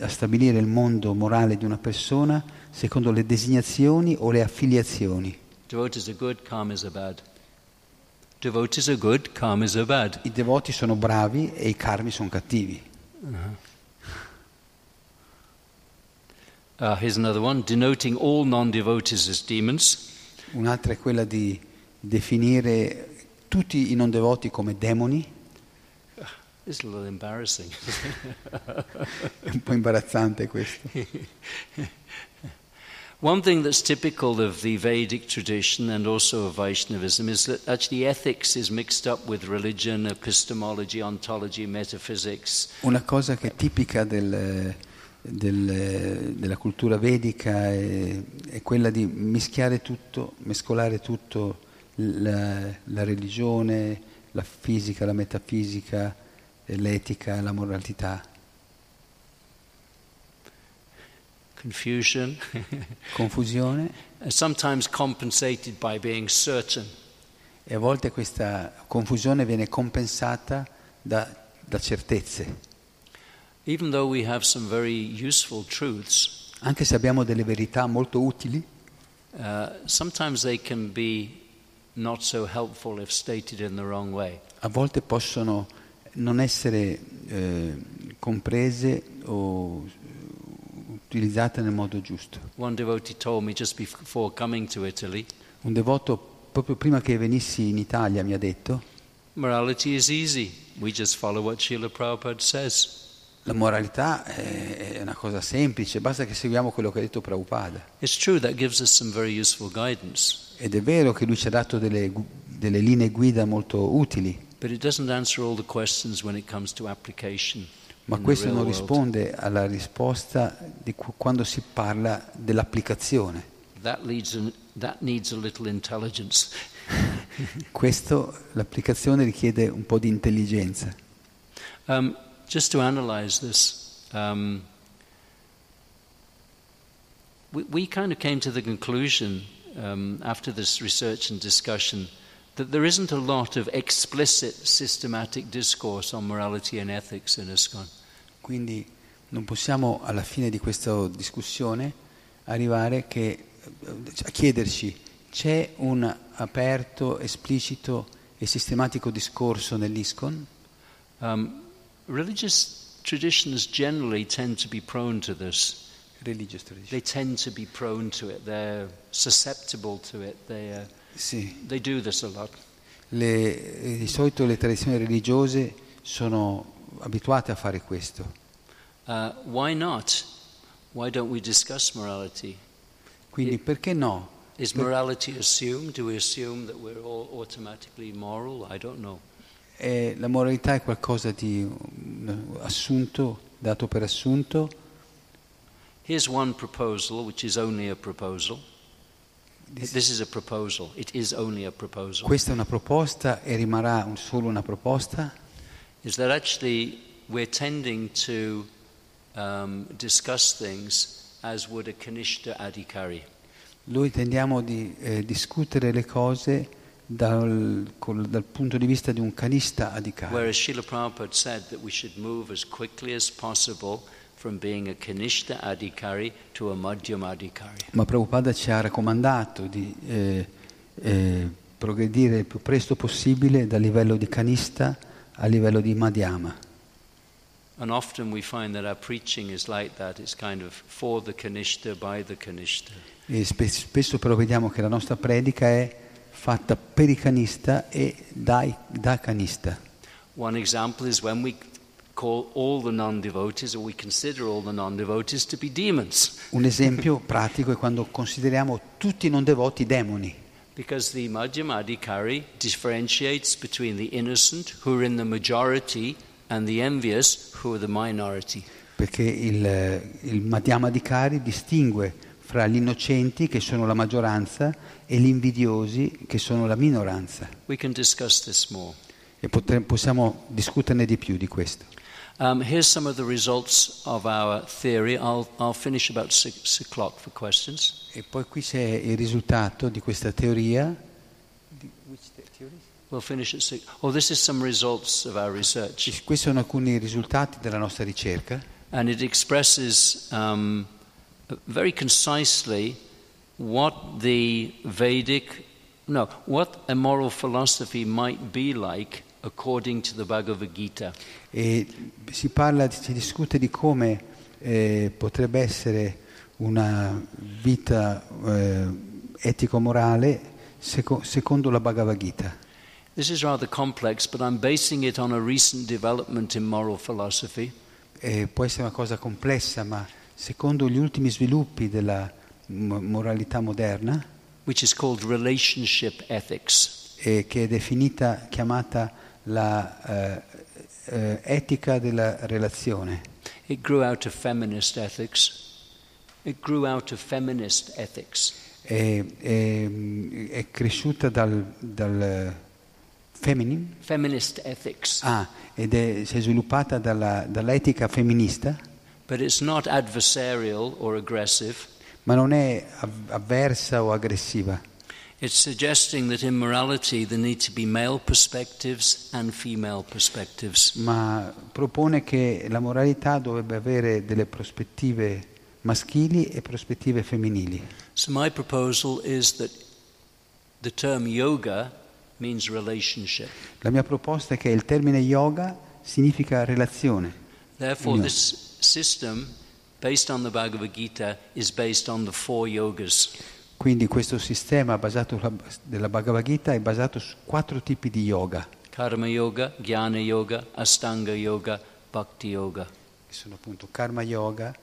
a stabilire il mondo morale di una persona secondo le designazioni o le affiliazioni. Devotees are good, karmas are bad. Devotees are good, karmas are bad. I devoti sono bravi e i karmi sono cattivi. Uh, here's another one denoting all non devotees as demons. Un'altra è quella di definire tutti i non devoti come demoni. This is a little embarrassing. È un po' imbarazzante questo. One thing that's typical of the Vedic tradition and also of Vaishnavism is that actually ethics is mixed up with religion, epistemology, ontology, metaphysics. Una cosa che è tipica del- del- della cultura vedica è, è quella di mischiare tutto, mescolare tutto, la, la religione, la fisica, la metafisica, l'etica, la moralità. Confusion, Confusione sometimes compensated by being certain. e a volte questa confusione viene compensata da, da certezze. Even though we have some very useful truths, Anche se abbiamo delle verità molto utili, uh, sometimes they can be not so helpful if stated in the wrong way. a volte possono non essere eh, comprese o utilizzate nel modo giusto. Un devoto, proprio prima che venissi in Italia, mi ha detto, la moralità è una cosa semplice, basta che seguiamo quello che ha detto Prabhupada. Ed è vero che lui ci ha dato delle, delle linee guida molto utili, but it doesn't answer all the questions when it comes to application. Ma questo non risponde alla risposta di qu- quando si parla dell'applicazione. That, leads an, that needs a little intelligence. Questo, l'applicazione richiede un po' di intelligenza. Um, just to analyze this, um, we, we kind of came to the conclusion um, after this research and discussion that there isn't a lot of explicit systematic discourse on morality and ethics in ISKCON. Quindi non possiamo alla fine di questa discussione arrivare che, a chiederci c'è un aperto, esplicito e sistematico discorso nell'ISCON? Um, religious traditions generally tend to be prone to this. Religious tradition. They tend to be prone to it. They're susceptible to it. They, uh, Sì, they do this a lot. le- eh, di solito le tradizioni religiose sono abituate a fare questo. Uh, why not? Why don't we discuss morality? Quindi perché no? Is morality assumed? Do we assume that we're all automatically moral? I don't know. Eh, la moralità è qualcosa di mm, assunto, dato per assunto. Here's one proposal, which is only a proposal. Questa è una proposta e rimarrà un- solo una proposta. Is that actually we're tending to um, discuss things as would a Kanishta Adhikari. Noi tendiamo di eh, discutere le cose dal, col- dal punto di vista di un canista adhikari. Whereas Srila Prabhupada said that we should move as quickly as possible from being a Kanishta Adhikari to a Madhyam Adhikari. Ma Prabhupada ci ha raccomandato di eh, eh, progredire il più presto possibile dal livello di canista al livello di madhyama. And often we find that our preaching is like that. It's kind of for the Kanishta, by the Kanishta. E spe- spesso però vediamo che la nostra predica è fatta per i canista e dai, da canista. One example is when we call all the non devotees, or we consider all the non devotees to be demons. Un esempio pratico è quando consideriamo tutti i non devoti demoni, Because the Madhyamadikari differentiates between the innocent, who are in the majority, and the envious, who are the minority. perché il, il Madhyama Dikari distingue fra gli innocenti, che sono la maggioranza, e gli invidiosi, che sono la minoranza. We can discuss this more. E potre- possiamo discuterne di più di questo. Um, here's some of the results of our theory. I'll, I'll finish about six o'clock for questions. E poi qui c'è il risultato di questa teoria. We'll finish at six. Oh, this is some results of our research. Questi sono alcuni risultati della nostra ricerca And it expresses um, very concisely what the Vedic, no, what a moral philosophy might be like according to the Bhagavad Gita. e si parla, si discute di come eh, potrebbe essere una vita eh, etico-morale seco- secondo la Bhagavad Gita. This is rather complex, but I'm basing it on a recent development in moral philosophy. Eh, può essere una cosa complessa, ma secondo gli ultimi sviluppi della mo- moralità moderna, which is called relationship ethics. che è definita, chiamata la eh, eh, etica della relazione. It grew out of feminist ethics. It grew out of feminist ethics. È, è- è cresciuta dal, dal feminine, Feminist ethics. ah, ed è, si è sviluppata dalla- dall'etica femminista, But it's not adversarial or aggressive. ma non è av- avversa o aggressiva. It's suggesting that in morality there need to be male perspectives and female perspectives. ma propone che la moralità dovrebbe avere delle prospettive maschili e prospettive femminili. So my proposal is that the term yoga means relationship. La mia proposta è che il termine yoga significa relazione. Therefore, this system, based on the Bhagavad Gita, is based on the four yogas. Quindi questo sistema basato della Bhagavad Gita è basato su quattro tipi di yoga, Karma yoga, jnana yoga, astanga yoga, bhakti yoga. che sono appunto karma yoga,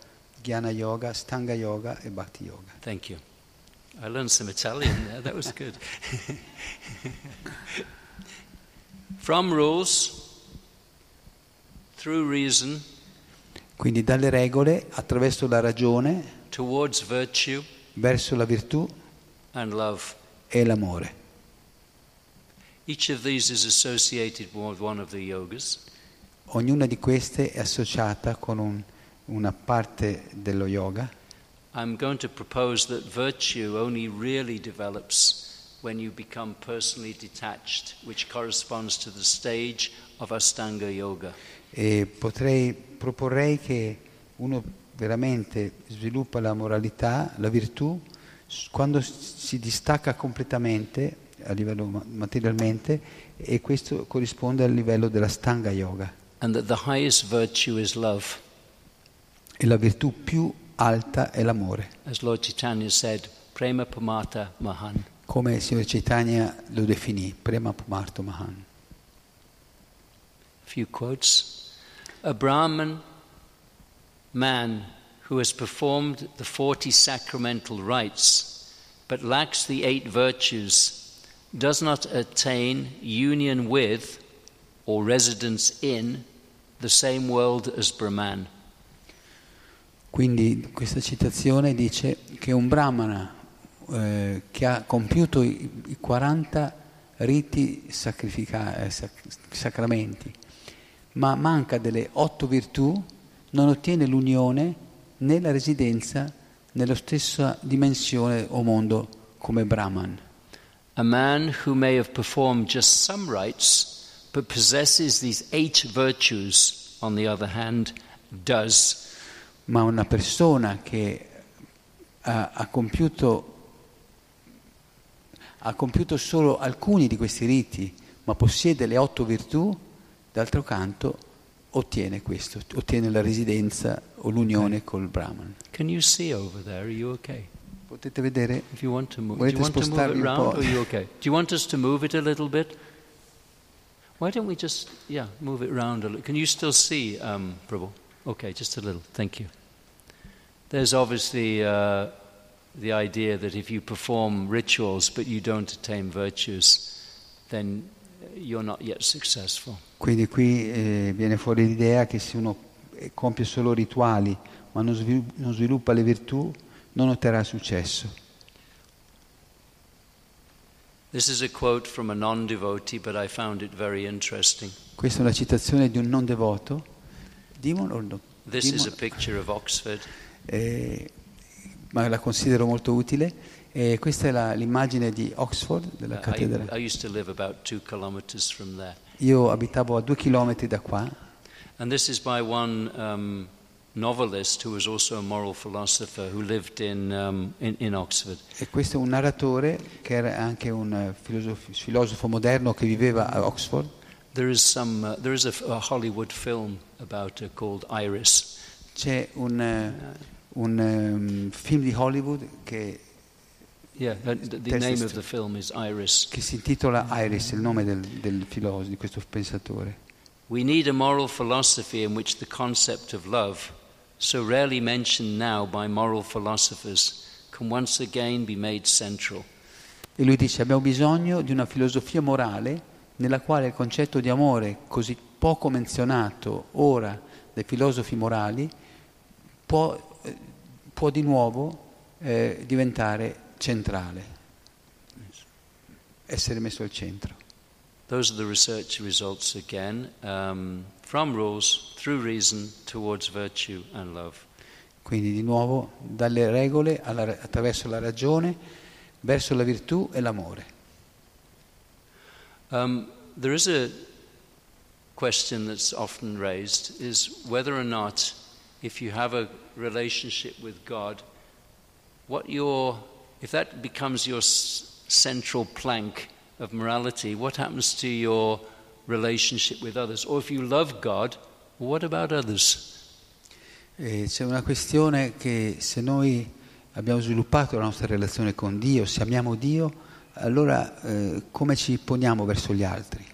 jnana yoga, stanga yoga e bhakti yoga. Thank you. I learned some Italian there. That was good. From rules, through reason, Quindi dalle regole, attraverso la ragione, towards virtue verso la virtù e l'amore. Ognuna di queste è associata con un- una parte dello yoga. I'm going to propose that virtue only really develops when you become personally detached, which corresponds to the stage of Astanga Yoga. E potrei, proporrei che uno veramente sviluppa la moralità, la virtù, quando si distacca completamente a livello ma- materialmente e questo corrisponde al livello della stanga yoga. And that the highest virtue is love. E la virtù più alta è l'amore. As Lord Chaitanya said, Prema Pamata Mahan. come il signor Chaitanya lo definì, Prema Pumarto Mahan. few quotes. A Brahman man who has performed the 40 sacramental rites but lacks the eight virtues does not attain union with or residence in the same world as Brahman. Quindi questa citazione dice che un brahmana eh, che ha compiuto i, i 40 riti sacrifica- eh, sac- sacramenti, ma manca delle otto virtù, non ottiene l'unione né la residenza nella stessa dimensione o mondo come Brahman. A man who may have performed just some rites but possesses these eight virtues, on the other hand, does. ma una persona che ha, ha compiuto, ha compiuto solo alcuni di questi riti, ma possiede le otto virtù, d'altro canto ottiene questo, ottiene la residenza o l'unione col Brahman. Can you see over there? Are you okay? Potete vedere? If you want to move, Volete spostarvi un po'? or are you okay? Do you want us to move it a little bit? Why don't we just, yeah, move it round a little? Can you still see, um, Prabhu? Okay, just a little. Thank you. There's obviously uh, the idea that if you perform rituals but you don't attain virtues, then you're not yet successful. Quindi qui eh, viene fuori l'idea che se uno eh, compie solo rituali ma non svilu- non sviluppa le virtù, non otterrà successo. I. Questa è una citazione di un non devoto. Demon or no? This is a Demon? picture of Oxford. Eh, ma la considero molto utile. E questa è la- l'immagine di Oxford, della Uh, I, cattedrale. I used to live about two kilometers from there. Io abitavo a due chilometri da qua And this is by one um, novelist who was also a moral philosopher who lived in, um, in, in Oxford. e questo è un narratore che era anche un eh, filosof- filosofo moderno che viveva a Oxford. There is, some, uh, there is a, a Hollywood film about her called Iris. C'è un, eh, un, ehm, film di Hollywood che, Yeah, the, name of the film is Iris. che si intitola Iris, il nome del, del filosofo, di questo pensatore. We need a moral philosophy in which the concept of love, so rarely mentioned now by moral philosophers, can once again be made central. E lui dice abbiamo bisogno di una filosofia morale nella quale il concetto di amore, così poco menzionato ora dai filosofi morali, può, eh, può di nuovo eh, diventare centrale, essere messo al centro. Those are the research results again um, from rules, through reason, towards virtue and love. Quindi di nuovo dalle regole alla- attraverso la ragione verso la virtù e l'amore. Um, there is a question that's often raised is whether or not, if you have a relationship with God, what your, if that becomes your central plank of morality, what happens to your relationship with others? Or if you love God, what about others? E c'è una questione che se noi abbiamo sviluppato la nostra relazione con Dio, se amiamo Dio, allora eh, come ci poniamo verso gli altri?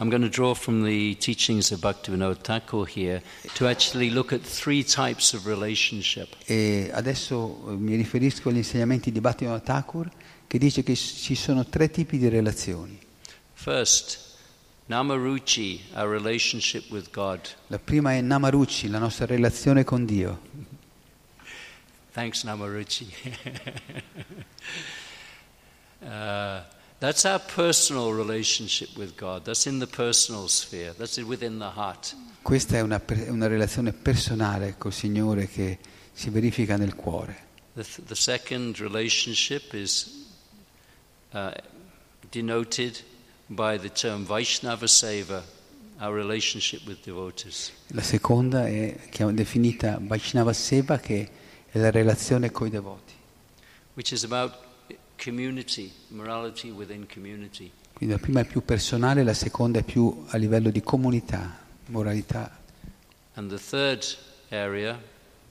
I'm going to draw from the teachings of Bhaktivinoda Thakur here to actually look at three types of relationship. E adesso eh, mi riferisco agli insegnamenti di Bhattivinoda Thakur che dice che ci sono tre tipi di relazioni. First, Namaruchi, our relationship with God. La prima è Namaruchi, la nostra relazione con Dio. Thanks, Namaruchi. uh, that's our personal relationship with God. That's in the personal sphere. That's within the heart. Questa è una, una relazione personale col Signore che si verifica nel cuore. The, th- the second relationship is uh, denoted by the term Vaishnava Seva, our relationship with devotees. La seconda è definita Vaishnava Seva, che è la relazione coi devoti. which is about community, morality within community. Quindi la prima è più personale, la seconda è più a livello di comunità, moralità. And the third area,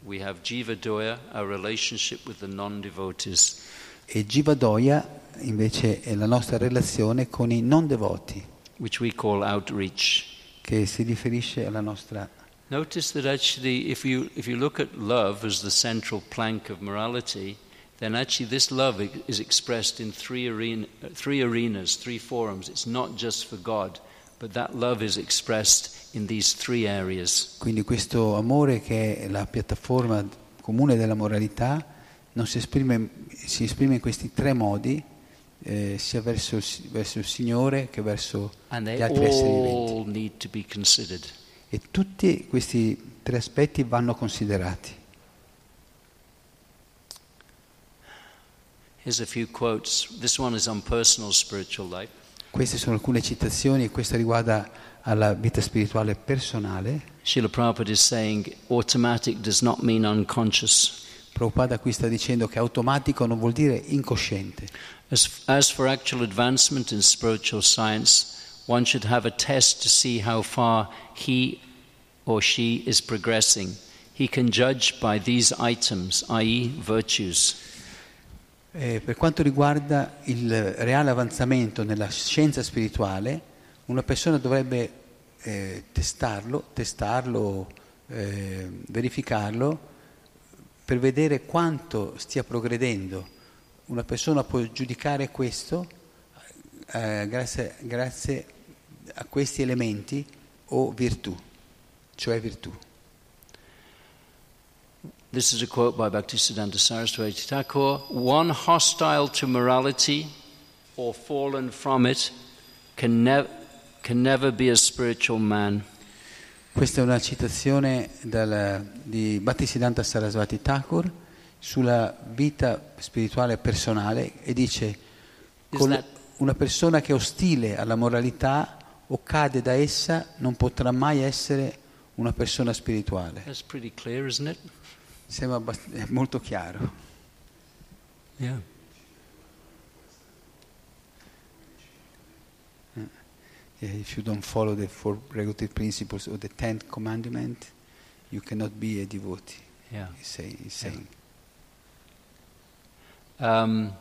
we have Jiva Doya, our relationship with the non devotees. E Jivadoya invece è la nostra relazione con i non devoti, which we call outreach. che si riferisce alla nostra... Notice that actually, if you, if you look at love as the central plank of morality, then actually this love is expressed in three, arena, three arenas, three forums. It's not just for God, but that love is expressed in these three areas. Quindi questo amore che è la piattaforma comune della moralità non si esprime, si esprime in questi tre modi, eh, sia verso il, verso il Signore che verso gli altri esseri viventi. E tutti questi tre aspetti vanno considerati. Here's a few quotes. This one is on personal spiritual life. Queste sono alcune citazioni e questa riguarda alla vita spirituale personale. Srila Prabhupada is saying automatic does not mean unconscious. Prabhupada qui sta dicendo che automatico non vuol dire incosciente. As, as for actual advancement in spiritual science, one should have a test to see how far he or she is progressing. He can judge by these items, i.e., virtues. Eh, per quanto riguarda il reale avanzamento nella scienza spirituale, una persona dovrebbe eh, testarlo, testarlo eh, verificarlo per vedere quanto stia progredendo. Una persona può giudicare questo eh, grazie, grazie a questi elementi o virtù, cioè virtù. This is a quote by Bhaktisiddhanta Saraswati Thakur. One hostile to morality or fallen from it can, nev- can never be a spiritual man. Questa è una citazione dal- di Bhaktisiddhanta Sarasvati Thakur sulla vita spirituale personale e dice that- una persona che è ostile alla moralità o cade da essa non potrà mai essere una persona spirituale. That's pretty clear, isn't it? Sembra abbast- molto chiaro. Yeah. Yeah, If you don't follow the four regulative principles of the tenth commandment, you cannot be a devotee. Yeah. He's saying. He's saying. Um,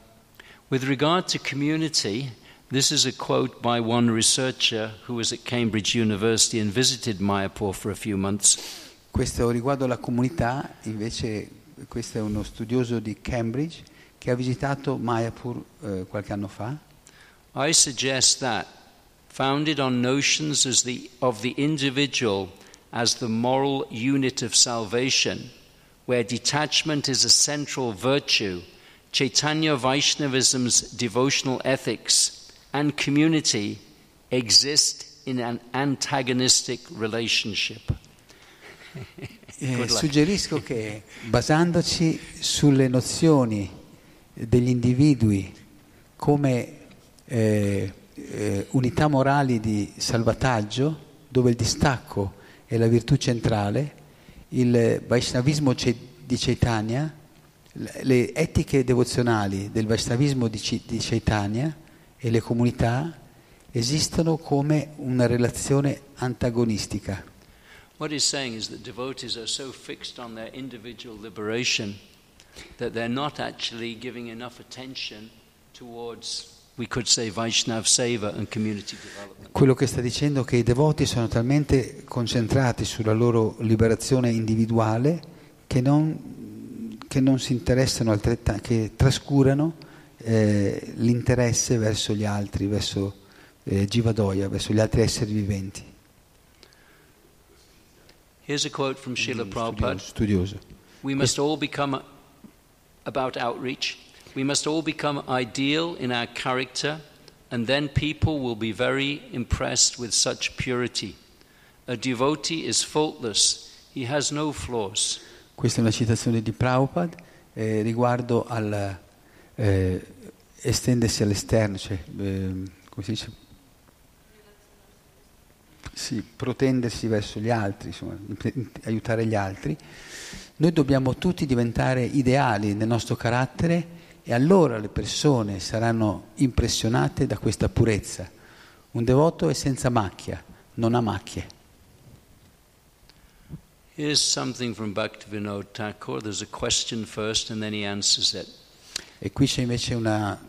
with regard to community, this is a quote by one researcher who was at Cambridge University and visited Mayapur for a few months. Questo riguardo alla comunità, invece, questo è uno studioso di Cambridge che ha visitato Mayapur eh, qualche anno fa. I suggest that, founded on notions as the, of the individual as the moral unit of salvation, where detachment is a central virtue, Chaitanya Vaishnavism's devotional ethics and community exist in an antagonistic relationship. Eh, suggerisco che, basandoci sulle nozioni degli individui come eh, eh, unità morali di salvataggio, dove il distacco è la virtù centrale, il Vaishnavismo di Chaitanya, le etiche devozionali del Vaishnavismo di, Ci- di Chaitanya e le comunità esistono come una relazione antagonistica. What he's saying is that devotees are so fixed on their individual liberation that they're not actually giving enough attention towards, we could say, Vaishnav Seva and community development. Quello che sta dicendo è che i devoti sono talmente concentrati sulla loro liberazione individuale che non, che non si interessano altrettanto, che trascurano eh, l'interesse verso gli altri, verso, eh, Jivadoya, verso gli altri esseri viventi. Here's a quote from Srila Prabhupada. Studioso. We must all become about outreach. We must all become ideal in our character, and then people will be very impressed with such purity. A devotee is faultless, he has no flaws. Questa è una citazione di Prabhupada eh, riguardo al eh, estendersi all'esterno, cioè, eh, come si dice? Sì, protendersi verso gli altri, insomma, aiutare gli altri. Noi dobbiamo tutti diventare ideali nel nostro carattere e allora le persone saranno impressionate da questa purezza. Un devoto è senza macchia, non ha macchie. Here's something from Bhaktivinoda Thakur. There's a question first and then he answers it. E qui c'è invece una,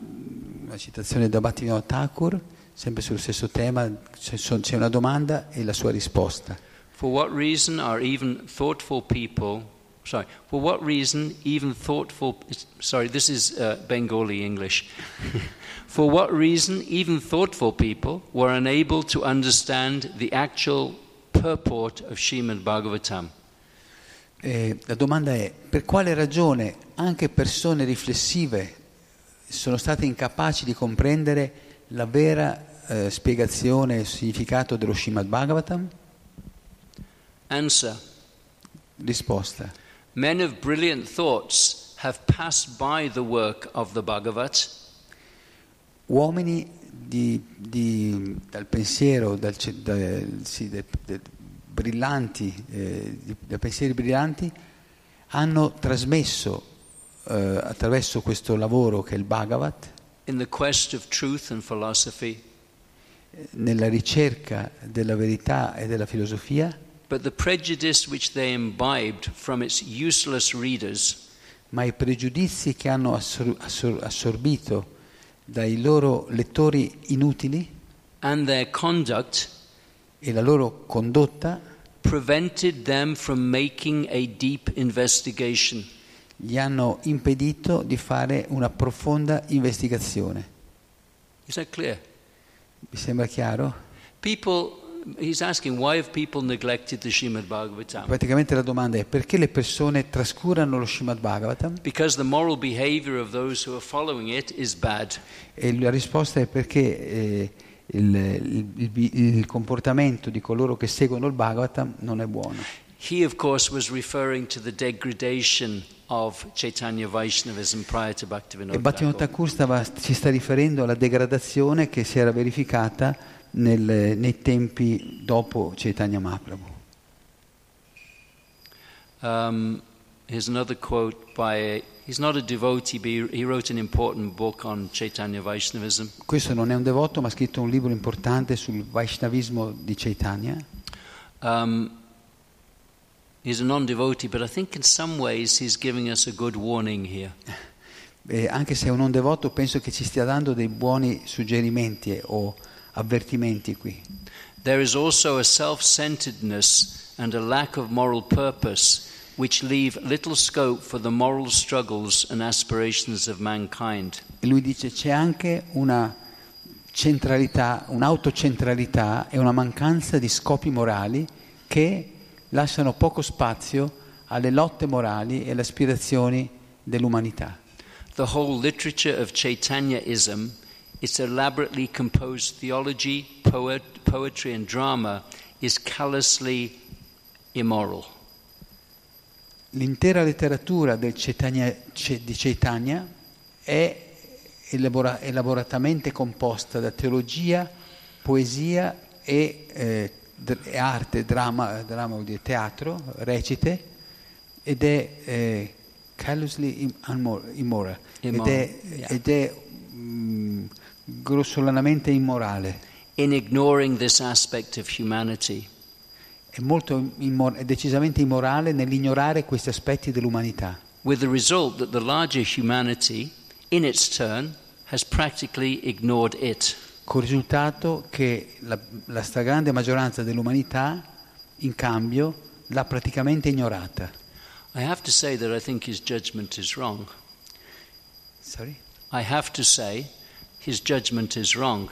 una citazione da Bhaktivinoda Thakur, sempre sullo stesso tema, c'è, una domanda e la sua risposta. For what reason are even thoughtful people, sorry, for what reason even thoughtful, sorry, this is uh, Bengali English. for what reason even thoughtful people were unable to understand the actual purport of Srimad Bhagavatam? Eh, la domanda è per quale ragione anche persone riflessive sono state incapaci di comprendere la vera eh, spiegazione e significato dello Srimad Bhagavatam? Answer. Risposta. Men of brilliant thoughts have passed by the work of the Bhagavat Uomini di, di, dal pensiero, dal, da, sì, de, de, brillanti, eh, di, da pensieri brillanti, hanno trasmesso eh, attraverso questo lavoro che è il Bhagavat, in the quest of truth and philosophy, nella ricerca della verità e della filosofia, but the prejudice which they imbibed from its useless readers ma i pregiudizi che hanno assor- assor- assorbito dai loro lettori inutili and their conduct e la loro condotta prevented them from making a deep investigation. Gli hanno impedito di fare una profonda investigazione. Is that clear? Vi sembra chiaro? People, he's asking, why have people neglected the Srimad Bhagavatam? Praticamente la domanda è perché le persone trascurano lo Srimad Bhagavatam? Because the moral behavior of those who are following it is bad. E la risposta è perché eh, il, il- il- il comportamento di coloro che seguono il Bhagavatam non è buono. He, of course, was referring to the degradation of Chaitanya Vaishnavism prior to E Bhaktivinoda Thakur. Stava- ci sta riferendo alla degradazione che si era verificata nel- nei tempi dopo Chaitanya Mahaprabhu. Um, here's another quote by, he's not a devotee, but he wrote an important book on Chaitanya Vaishnavism. Questo non è un devoto, ma ha scritto un libro importante sul Vaishnavismo di Chaitanya. Um, he's a non devotee, but I think in some ways he's giving us a good warning here. E anche se è un non devoto, penso che ci stia dando dei buoni suggerimenti eh, o avvertimenti qui. There is also a self centeredness and a lack of moral purpose which leave little scope for the moral struggles and aspirations of mankind. E lui dice c'è anche una centralità, un'autocentralità e una mancanza di scopi morali che lasciano poco spazio alle lotte morali e alle aspirazioni dell'umanità. The whole literature of Chaitanyaism, its elaborately composed theology, poet, poetry, and drama, is callously immoral. L'intera letteratura Chaitanya- di Chaitanya è elabora- elaboratamente composta da teologia, poesia e, eh, arte, dramma, dramma vuol dire teatro, recite, ed è eh, callously immoral, ed è, yeah. ed è, mm, grossolanamente immorale. In ignoring this aspect of humanity, È, molto immor- è decisamente immorale nell'ignorare questi aspetti dell'umanità. with the result that the larger humanity, in its turn, has practically ignored it. Con il risultato che la, la stragrande maggioranza dell'umanità, in cambio, l'ha praticamente ignorata. I have to say that I think his judgment is wrong. Sorry? I have to say his judgment is wrong.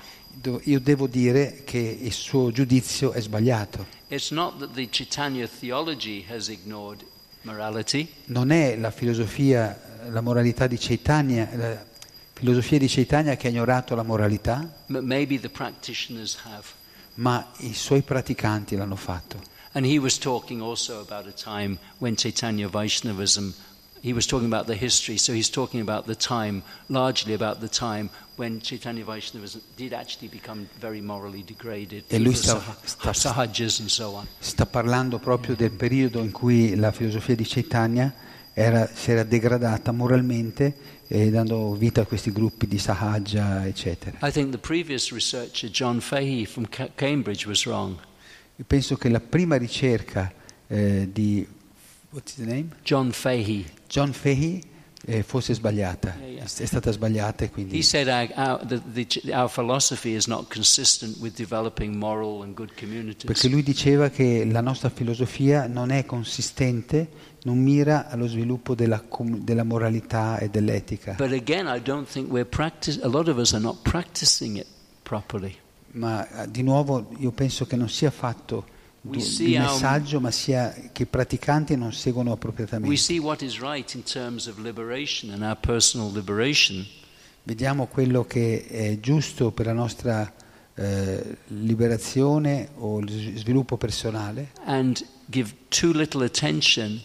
io devo dire che il suo giudizio è sbagliato. It's not that the Chaitanya theology has ignored morality, Non è la filosofia, la moralità di Chaitanya, filosofia di Chaitanya che ha ignorato la moralità, but maybe the practitioners have. ma i suoi praticanti l'hanno fatto. And he was talking also about a time when Chaitanya Vaishnavism, he was talking about the history, so he's talking about the time, largely about the time when Chaitanya Vaishnavism did actually become very morally degraded. E lui sta- sta- Sah- Sahajas and so on. Sta parlando proprio del periodo in cui la filosofia di Chaitanya era- si era degradata moralmente e dando vita a questi gruppi di Sahaja, eccetera. I think the previous researcher, John Fahey from Ca- Cambridge, was wrong. Io penso che la prima ricerca eh, di what's his name? John Fahey. John Fahey eh, fosse sbagliata, Yeah, yeah. è stata sbagliata e He quindi said our, our, the, the, our philosophy is not consistent with developing moral and good communities. perché lui diceva che la nostra filosofia non è consistente, non mira allo sviluppo della, della moralità e dell'etica. But again, I don't think we're practice. A lot of us are not practicing it properly. Ma eh, di nuovo io penso che non sia fatto We di messaggio, ma sia che i praticanti non seguono appropriatamente. right Vediamo quello che è giusto per la nostra eh, liberazione o sviluppo personale and give too little attention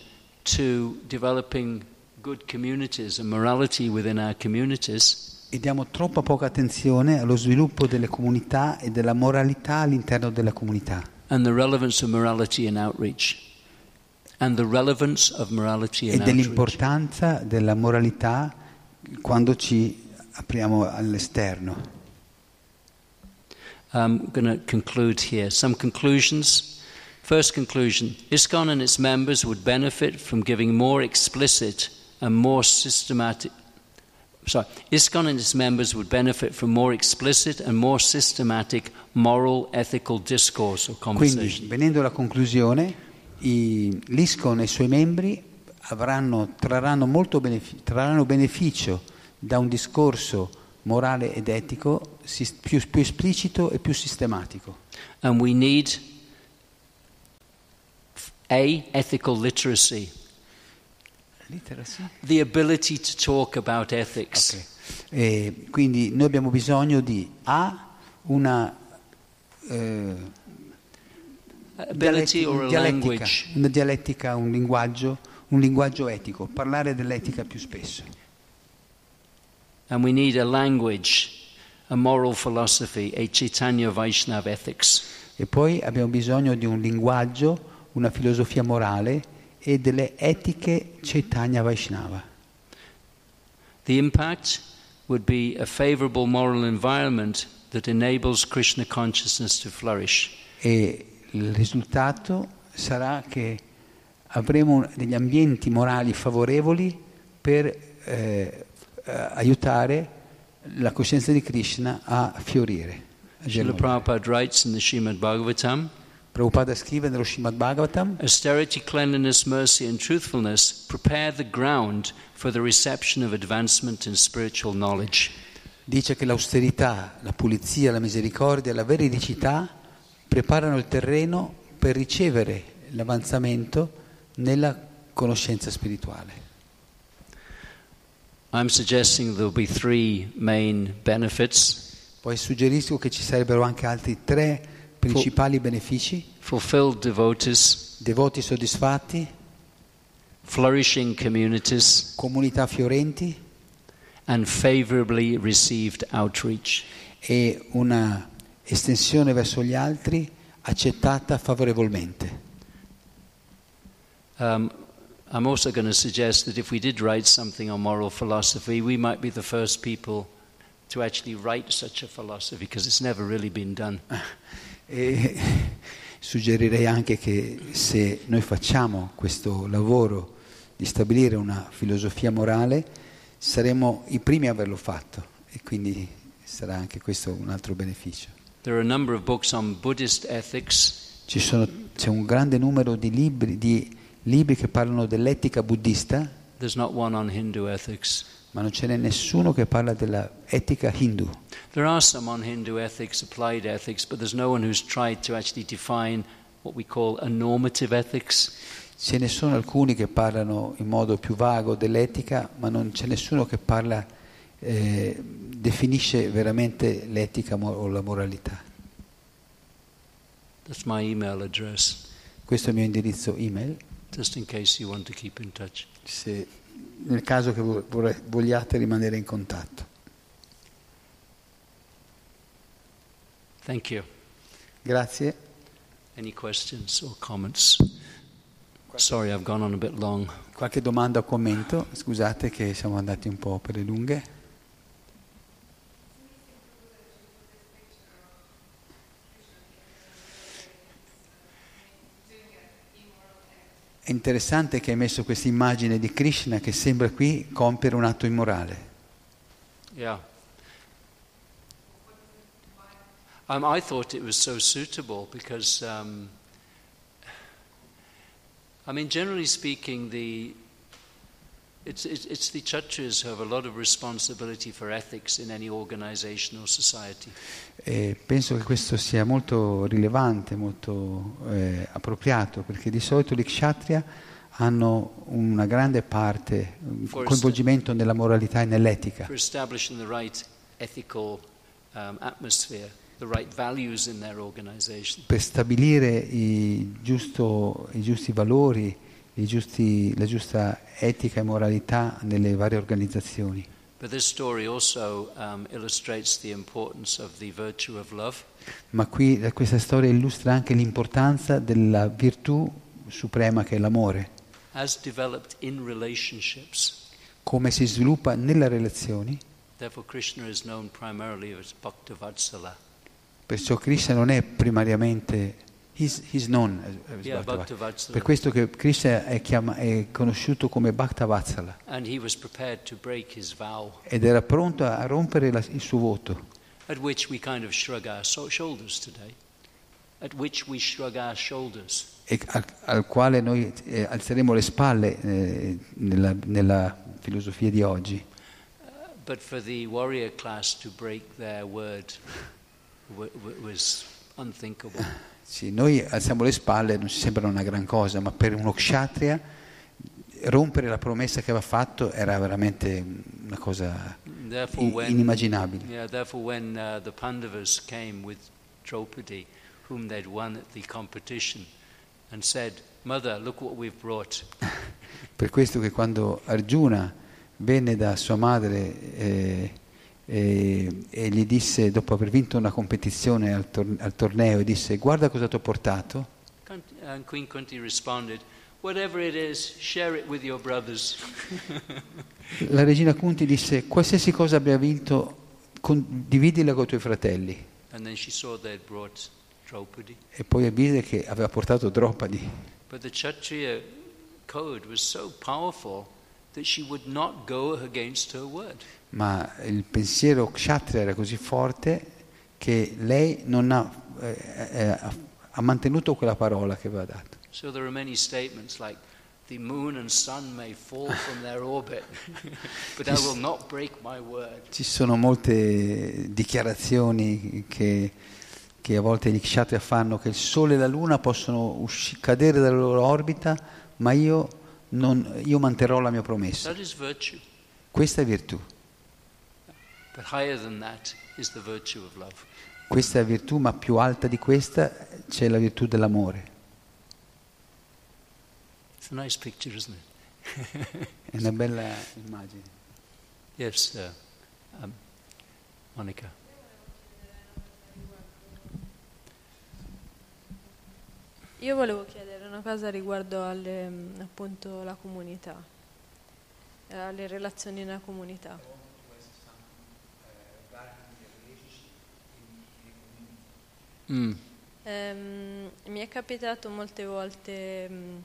to developing good communities and morality within our communities. e diamo troppa poca attenzione allo sviluppo delle comunità e della moralità all'interno della comunità and the relevance of morality and outreach. And the relevance of morality e and outreach. dell'importanza della moralità quando ci apriamo all'esterno. I'm going to conclude here. Some conclusions. First conclusion ISKCON and its members would benefit from giving more explicit and more systematic. Sorry, ISKCON and its members would benefit from more explicit and more systematic moral, ethical discourse or conversation. Quindi, venendo alla conclusione, i- l'ISCON e i suoi membri avranno- trarranno, molto benefi- trarranno beneficio da un discorso morale ed etico più, più esplicito e più sistematico. And we need A, ethical literacy, the ability to talk about ethics. Ok. E quindi noi abbiamo bisogno di A, una eh, or a dialettica, una dialettica, un linguaggio, un linguaggio etico, parlare dell'etica più spesso. And we need a language, a moral philosophy, a Chaitanya Vaishnav ethics. E poi abbiamo bisogno di un linguaggio, una filosofia morale e delle etiche Chaitanya Vaishnava. The impact would be a favorable moral environment that enables Krishna consciousness to flourish. E il risultato sarà che avremo degli ambienti morali favorevoli per eh, eh, aiutare la coscienza di Krishna a fiorire. Srila. Prabhupada writes in the Srimad Bhagavatam Prabhupada scrive nello Srimad Bhagavatam Austerity, cleanliness, mercy, and truthfulness prepare the ground for the reception of advancement in spiritual knowledge. dice che l'austerità, la pulizia, la misericordia la veridicità preparano il terreno per ricevere l'avanzamento nella conoscenza spirituale. I'm suggesting there will be three main benefits Poi suggerisco che ci sarebbero anche altri tre principali benefici, fulfilled devotees, devoti soddisfatti, flourishing communities, comunità fiorenti and favorably received outreach. e una estensione verso gli altri accettata favorevolmente. Um, I'm also going to suggest that if we did write something on moral philosophy, we might be the first people to actually write such a philosophy because it's never really been done. E suggerirei anche che se noi facciamo questo lavoro di stabilire una filosofia morale, saremo i primi a averlo fatto. E quindi sarà anche questo un altro beneficio. There are a number of books on Buddhist ethics, Ci sono- c'è un grande numero di libri, di libri che parlano dell'etica buddista, ma non ce n'è nessuno che parla dell'etica hindu. There are some on Hindu ethics, applied ethics, but there's no one who's tried to actually define what we call a normative ethics. Ce ne sono alcuni che parlano in modo più vago dell'etica, ma non c'è nessuno che parla, eh, definisce veramente l'etica o la moralità. That's my email address, Questo è il mio indirizzo email, just in case you want to keep in touch. se, nel caso che vogliate rimanere in contatto. Thank you. Grazie. Any questions or comments? Sorry, I've gone on a bit long. Qualche domanda o commento? Scusate che siamo andati un po' per le lunghe. È interessante che hai messo questa immagine di Krishna che sembra qui compiere un atto immorale. Yeah. Um, I thought it was so suitable because, um, I mean, generally speaking, the it's, it's, the churches who have a lot of responsibility for ethics in any organization or society. E penso che questo sia molto rilevante, molto eh, appropriato, perché di solito gli kshatriya hanno una grande parte, un coinvolgimento nella moralità e nell'etica. For establishing the right ethical um, atmosphere, the right values in their organization. per stabilire i, giusto- i giusti valori, giusti- la giusta etica e moralità nelle varie organizzazioni. Also um. Ma qui eh, questa storia illustra anche l'importanza della virtù suprema che è l'amore, come si sviluppa nelle relazioni. Perciò Krishna non è primariamente, he's, he's known as, as Yeah, Bhaktava. Bhaktavatsala. Per questo che Krishna è, chiama- è conosciuto come Bhaktavatsala And he was prepared to break his vow, ed era pronto a rompere la- il suo voto. at which we kind of shrug our shoulders today. At which we shrug our shoulders. e al, al quale noi eh, alzeremo le spalle eh, nella, nella filosofia di oggi. But for the warrior class to break their word was unthinkable. Sì, noi alziamo le spalle, non ci sembra una gran cosa, ma per uno kshatriya rompere la promessa che aveva fatto era veramente una cosa when inimmaginabile. Yeah, therefore, when uh, the Pandavas came with Draupadi, whom they'd won at the competition, and said, Mother, look what we've brought. Per questo che quando Arjuna venne da sua madre eh, eh, e gli disse, dopo aver vinto una competizione al, tor- al torneo, e disse guarda cosa ti ho portato, Kunti- And Queen Kunti responded, Whatever it is, share it with your brothers. La regina Kunti disse: Qualsiasi cosa abbia vinto, condividila con i tuoi fratelli. And then she saw they'd brought Draupadi. E poi vide che aveva portato Draupadi. But the Kshatriya code was so powerful that she would not go against her word. Ma il pensiero kshatriya era così forte che lei non ha, eh, eh, ha- mantenuto quella parola che aveva dato. So there are many statements like, the moon and sun may fall from their orbit, but I will not break my word. Ci sono molte dichiarazioni che, che a volte gli kshatriya fanno che il sole e la luna possono usci- cadere dalla loro orbita, ma io, non- io manterrò la mia promessa. Questa è virtù. But higher than that is the virtue of love. Questa è virtù, ma più alta di questa c'è la virtù dell'amore. It's a nice picture, isn't it? È una bella immagine. Yes, uh, um, Monica. Io volevo chiedere una cosa riguardo alle, mm, appunto la comunità, eh, alle relazioni nella comunità. Mm. Ehm, mi è capitato molte volte mm,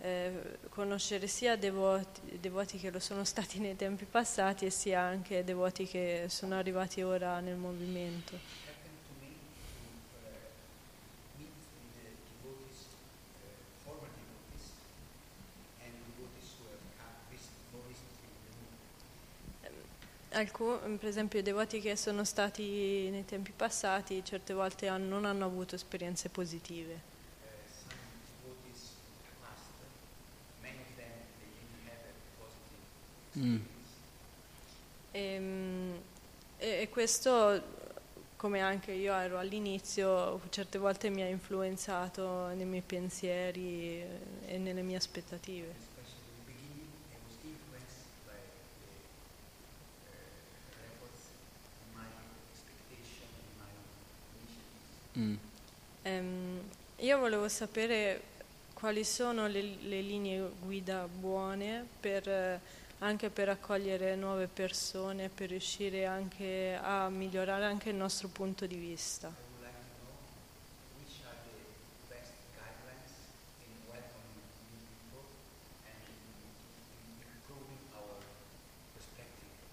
eh, conoscere sia devoti, devoti che lo sono stati nei tempi passati e sia anche devoti che sono arrivati ora nel movimento. Alcu- per esempio i devoti che sono stati nei tempi passati certe volte han- non hanno avuto esperienze positive. Mm. Ehm, E, e questo, come anche io ero all'inizio, certe volte mi ha influenzato nei miei pensieri eh, e nelle mie aspettative. Mm. Ehm, io volevo sapere quali sono le, le linee guida buone per, eh, anche per accogliere nuove persone, per riuscire anche a migliorare anche il nostro punto di vista.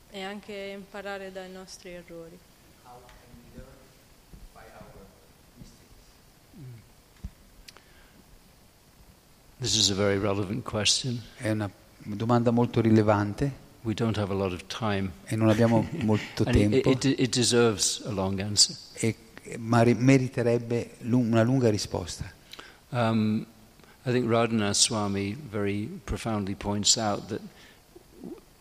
E anche imparare dai nostri errori. This is a very relevant question. È una domanda molto rilevante We don't have a lot of time, e non abbiamo molto it, tempo, it, it deserves a long answer. e- ma ri- meriterebbe una lunga risposta. Um, I think Radhanath Swami very profoundly points out that,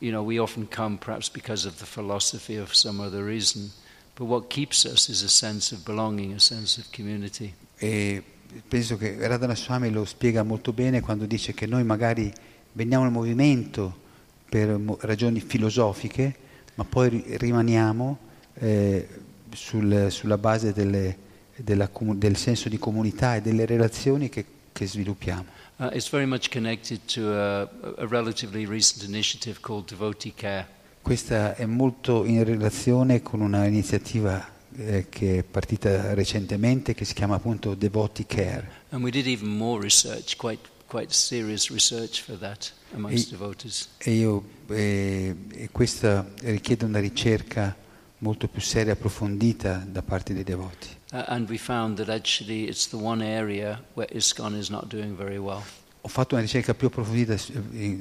you know, we often come perhaps because of the philosophy for some other reason, but what keeps us is a sense of belonging, a sense of community. E penso che Radhana Swami lo spiega molto bene quando dice che noi magari veniamo al movimento per ragioni filosofiche, ma poi ri- rimaniamo eh, sul- sulla base delle- della del senso di comunità e delle relazioni che, che sviluppiamo. Uh, it's very much connected to a, a relatively recent initiative called Devotee Care. Questa è molto in relazione con una iniziativa eh, che è partita recentemente che si chiama appunto Devotee Care. And we did even more research, quite, quite serious research for that amongst E- devotees. E, io, eh, e questa richiede una ricerca molto più seria e approfondita da parte dei devoti. Uh, and we found that actually it's the one area where ISKCON is not doing very well. Ho fatto una ricerca più approfondita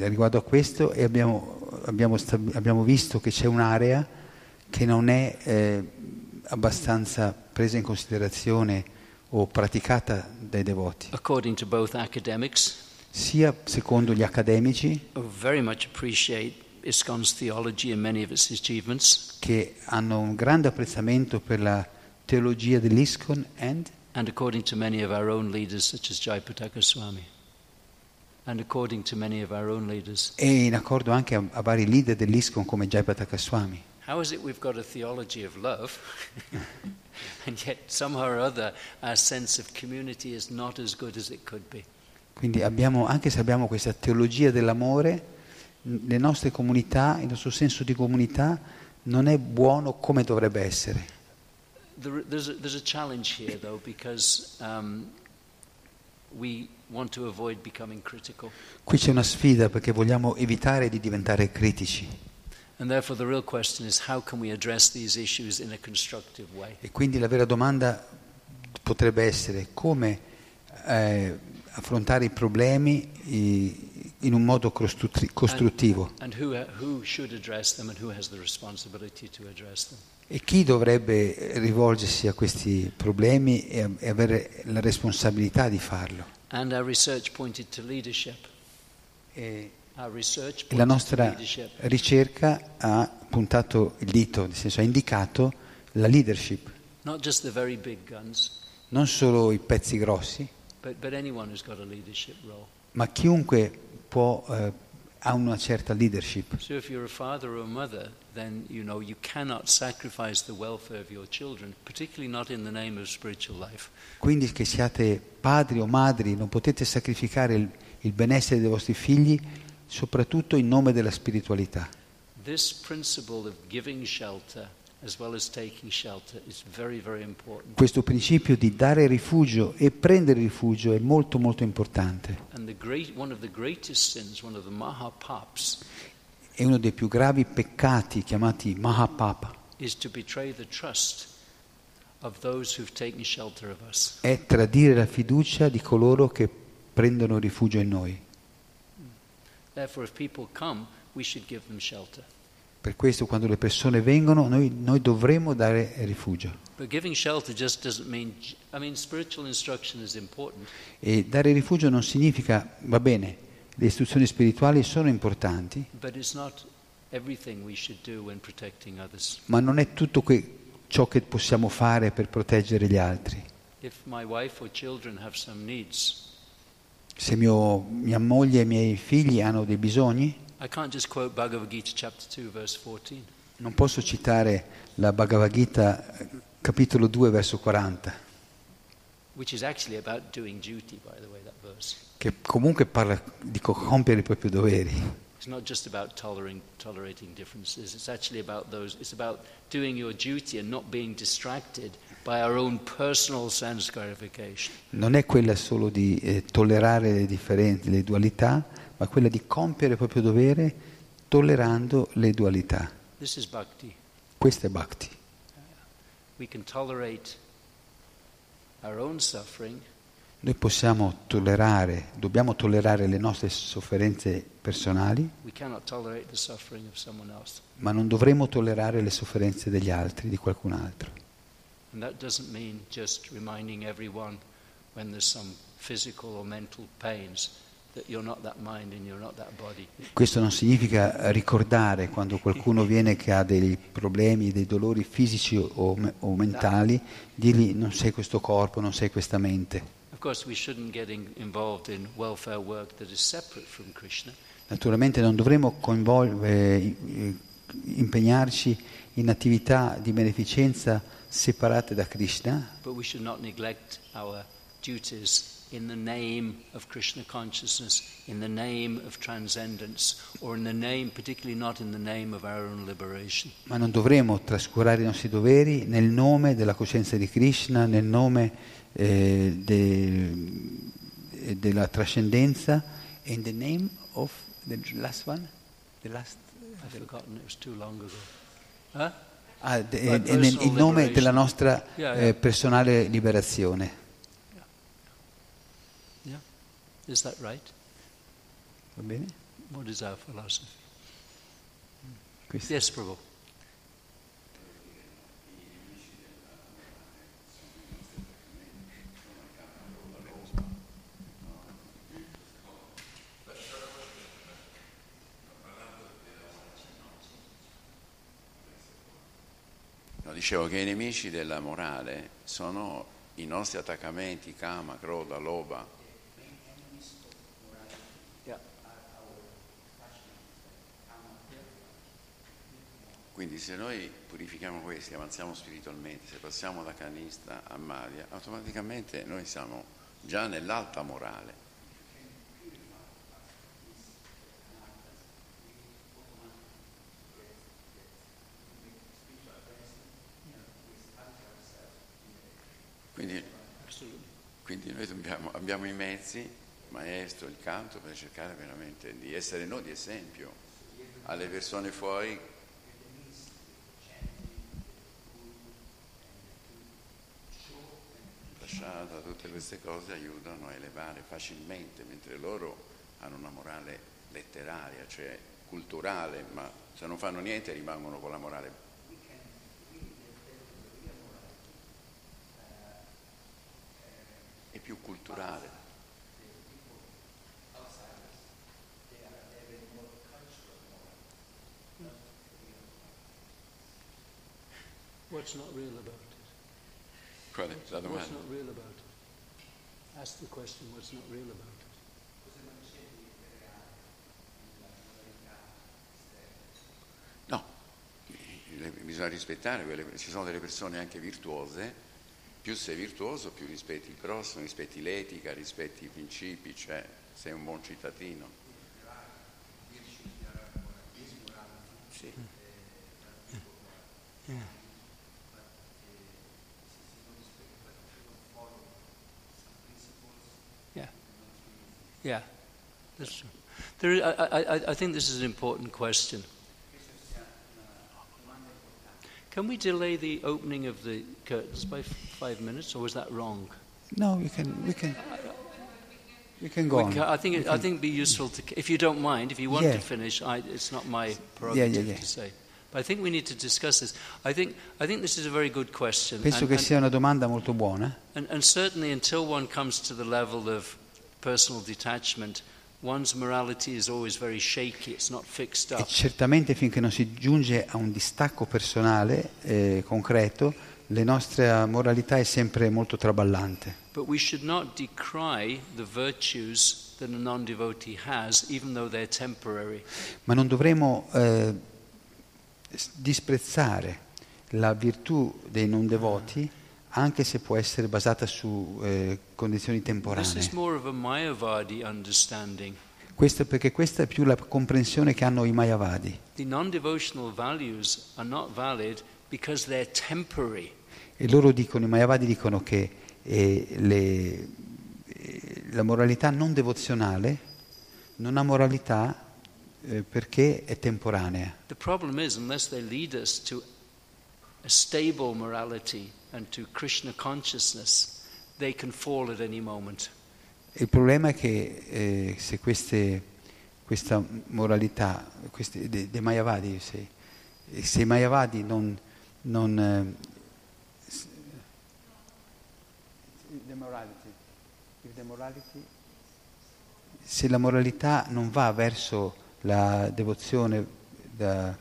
riguardo a questo e abbiamo, abbiamo abbiamo visto che c'è un'area che non è eh, abbastanza presa in considerazione o praticata dai devoti, According to both academics, sia secondo gli accademici che hanno un grande apprezzamento per la teologia dell'ISKCON and and according to many of our own leaders, such as Jayapataka Swami. And according to many of our own leaders. e in accordo anche a, a vari leader dell'ISKCON come Jayapataka Swami. How is it we've got a theology of love, and yet somehow or other our sense of community is not as good as it could be? Quindi abbiamo, anche se abbiamo questa teologia dell'amore, le nostre comunità, il nostro senso di comunità non è buono come dovrebbe essere. There, there's, a, there's a challenge here, though, because um, we want to avoid becoming critical. Qui c'è una sfida perché vogliamo evitare di diventare critici And therefore, the real question is how can we address these issues in a constructive way? e quindi la vera domanda potrebbe essere come eh, affrontare i problemi in un modo costru- costruttivo And who, who should address them and who has the responsibility to address them? e chi dovrebbe rivolgersi a questi problemi e, e avere la responsabilità di farlo. And our research pointed to leadership. E la nostra ricerca ha puntato il dito, nel senso ha indicato la leadership, non solo i pezzi grossi, ma chiunque può, eh, ha una certa leadership. Quindi che siate padri o madri, non potete sacrificare il, il benessere dei vostri figli, soprattutto in nome della spiritualità. Questo principio di dare rifugio e prendere rifugio è molto molto importante. È uno dei più gravi peccati chiamati Mahapapa, è tradire la fiducia di coloro che prendono rifugio in noi. Therefore, if people come, we should give them shelter. Per questo quando le persone vengono noi, noi dovremo dare rifugio. But giving shelter just doesn't mean, I mean, spiritual instruction is important, E dare rifugio non significa, va bene, le istruzioni spirituali sono importanti, but it's not everything we should do when protecting others. ma non è tutto que- ciò che possiamo fare per proteggere gli altri. If my wife or children have some needs, Se mio- mia moglie e i miei figli hanno dei bisogni, I can't just quote Bhagavad Gita chapter 2 verse 14. non posso citare la Bhagavad Gita capitolo 2 verso 40, Which is actually about doing duty, by the way, that verse. che comunque parla di co- compiere i propri doveri. It's not just about tolerating, tolerating differences. It's actually about those. It's about doing your duty and not being distracted Non è quella solo di eh, tollerare le differenze, le dualità, ma quella di compiere il proprio dovere tollerando le dualità. This is bhakti. Questo è bhakti. We can tolerate our own suffering, Noi possiamo tollerare, dobbiamo tollerare le nostre sofferenze personali, ma non dovremo tollerare le sofferenze degli altri, di qualcun altro. And that doesn't mean just reminding everyone when there's some physical or mental pains. Questo non significa ricordare quando qualcuno viene che ha dei problemi, dei dolori fisici o, me- o mentali, dirgli non sei questo corpo, non sei questa mente. Naturalmente non dovremo coinvolgere, eh, impegnarci in attività di beneficenza separate da Krishna, But we should not neglect our duties in the name of Krishna consciousness, in the name of transcendence, or in the name, particularly not in the name of our own liberation. ma non dovremo trascurare i nostri doveri nel nome della coscienza di Krishna, nel nome eh, de- eh, della trascendenza, in the name of the last one, the last, I've forgotten, it was too long ago. Huh? ah, de- My e nel in nome della nostra Yeah, eh, yeah. personale liberazione. Yeah? Is that right? Va bene? What is our philosophy? Questo. Yes, Prabhu. Dicevo che i nemici della morale sono i nostri attaccamenti, kama, croda, loba. Quindi se noi purifichiamo questi, avanziamo spiritualmente, se passiamo da canista a Maria, automaticamente noi siamo già nell'alta morale. Quindi, quindi noi dobbiamo- abbiamo i mezzi, maestro, il canto, per cercare veramente di essere noi di esempio alle persone fuori lasciata, tutte queste cose aiutano a elevare facilmente, mentre loro hanno una morale letteraria, cioè culturale, ma se non fanno niente rimangono con la morale. È più culturale. What's not real about it? Qual è la What's domanda? not real about it? Ask the question, what's not real about it? No, bisogna rispettare, quelle, ci sono delle persone anche virtuose, più sei virtuoso più rispetti il prossimo, rispetti l'etica, rispetti i principi, cioè sei un buon cittadino. Sì. Yeah. Yeah, that's true. There, I, I, I- think this is an important question. Can we delay the opening of the curtains by f- five minutes, or was that wrong? No, we can, we can, we can go We on. I think We it, I think it'd be useful to, if you don't mind, if you want Yeah. to finish. I, it's not my yeah, prerogative yeah. to say. But I think we need to discuss this. I think, I think this is a very good question. Penso and- che and- sia una domanda molto buona. And, and certainly, until one comes to the level of personal detachment, one's morality is always very shaky, it's not fixed E certamente finché non si giunge a un distacco personale eh, concreto, la nostra moralità è sempre molto traballante. But we should not decry the virtues that a non devotee has, even though they're temporary. Ma non dovremo eh, disprezzare la virtù dei non devoti, anche se può essere basata su eh, condizioni temporanee. Questo perché questa è più la comprensione che hanno i Mayavadi. E loro dicono, i Mayavadi dicono che eh, le- eh, la moralità non devozionale non ha moralità eh, perché è temporanea. The problem is, unless they lead us to a stable morality and to Krishna consciousness, they can fall at any moment. Il problema è che eh, se queste, questa moralità questi, dei, dei Mayavadi, se, se i Mayavadi non... non eh, morality, if the morality- se la moralità non va verso la devozione, da-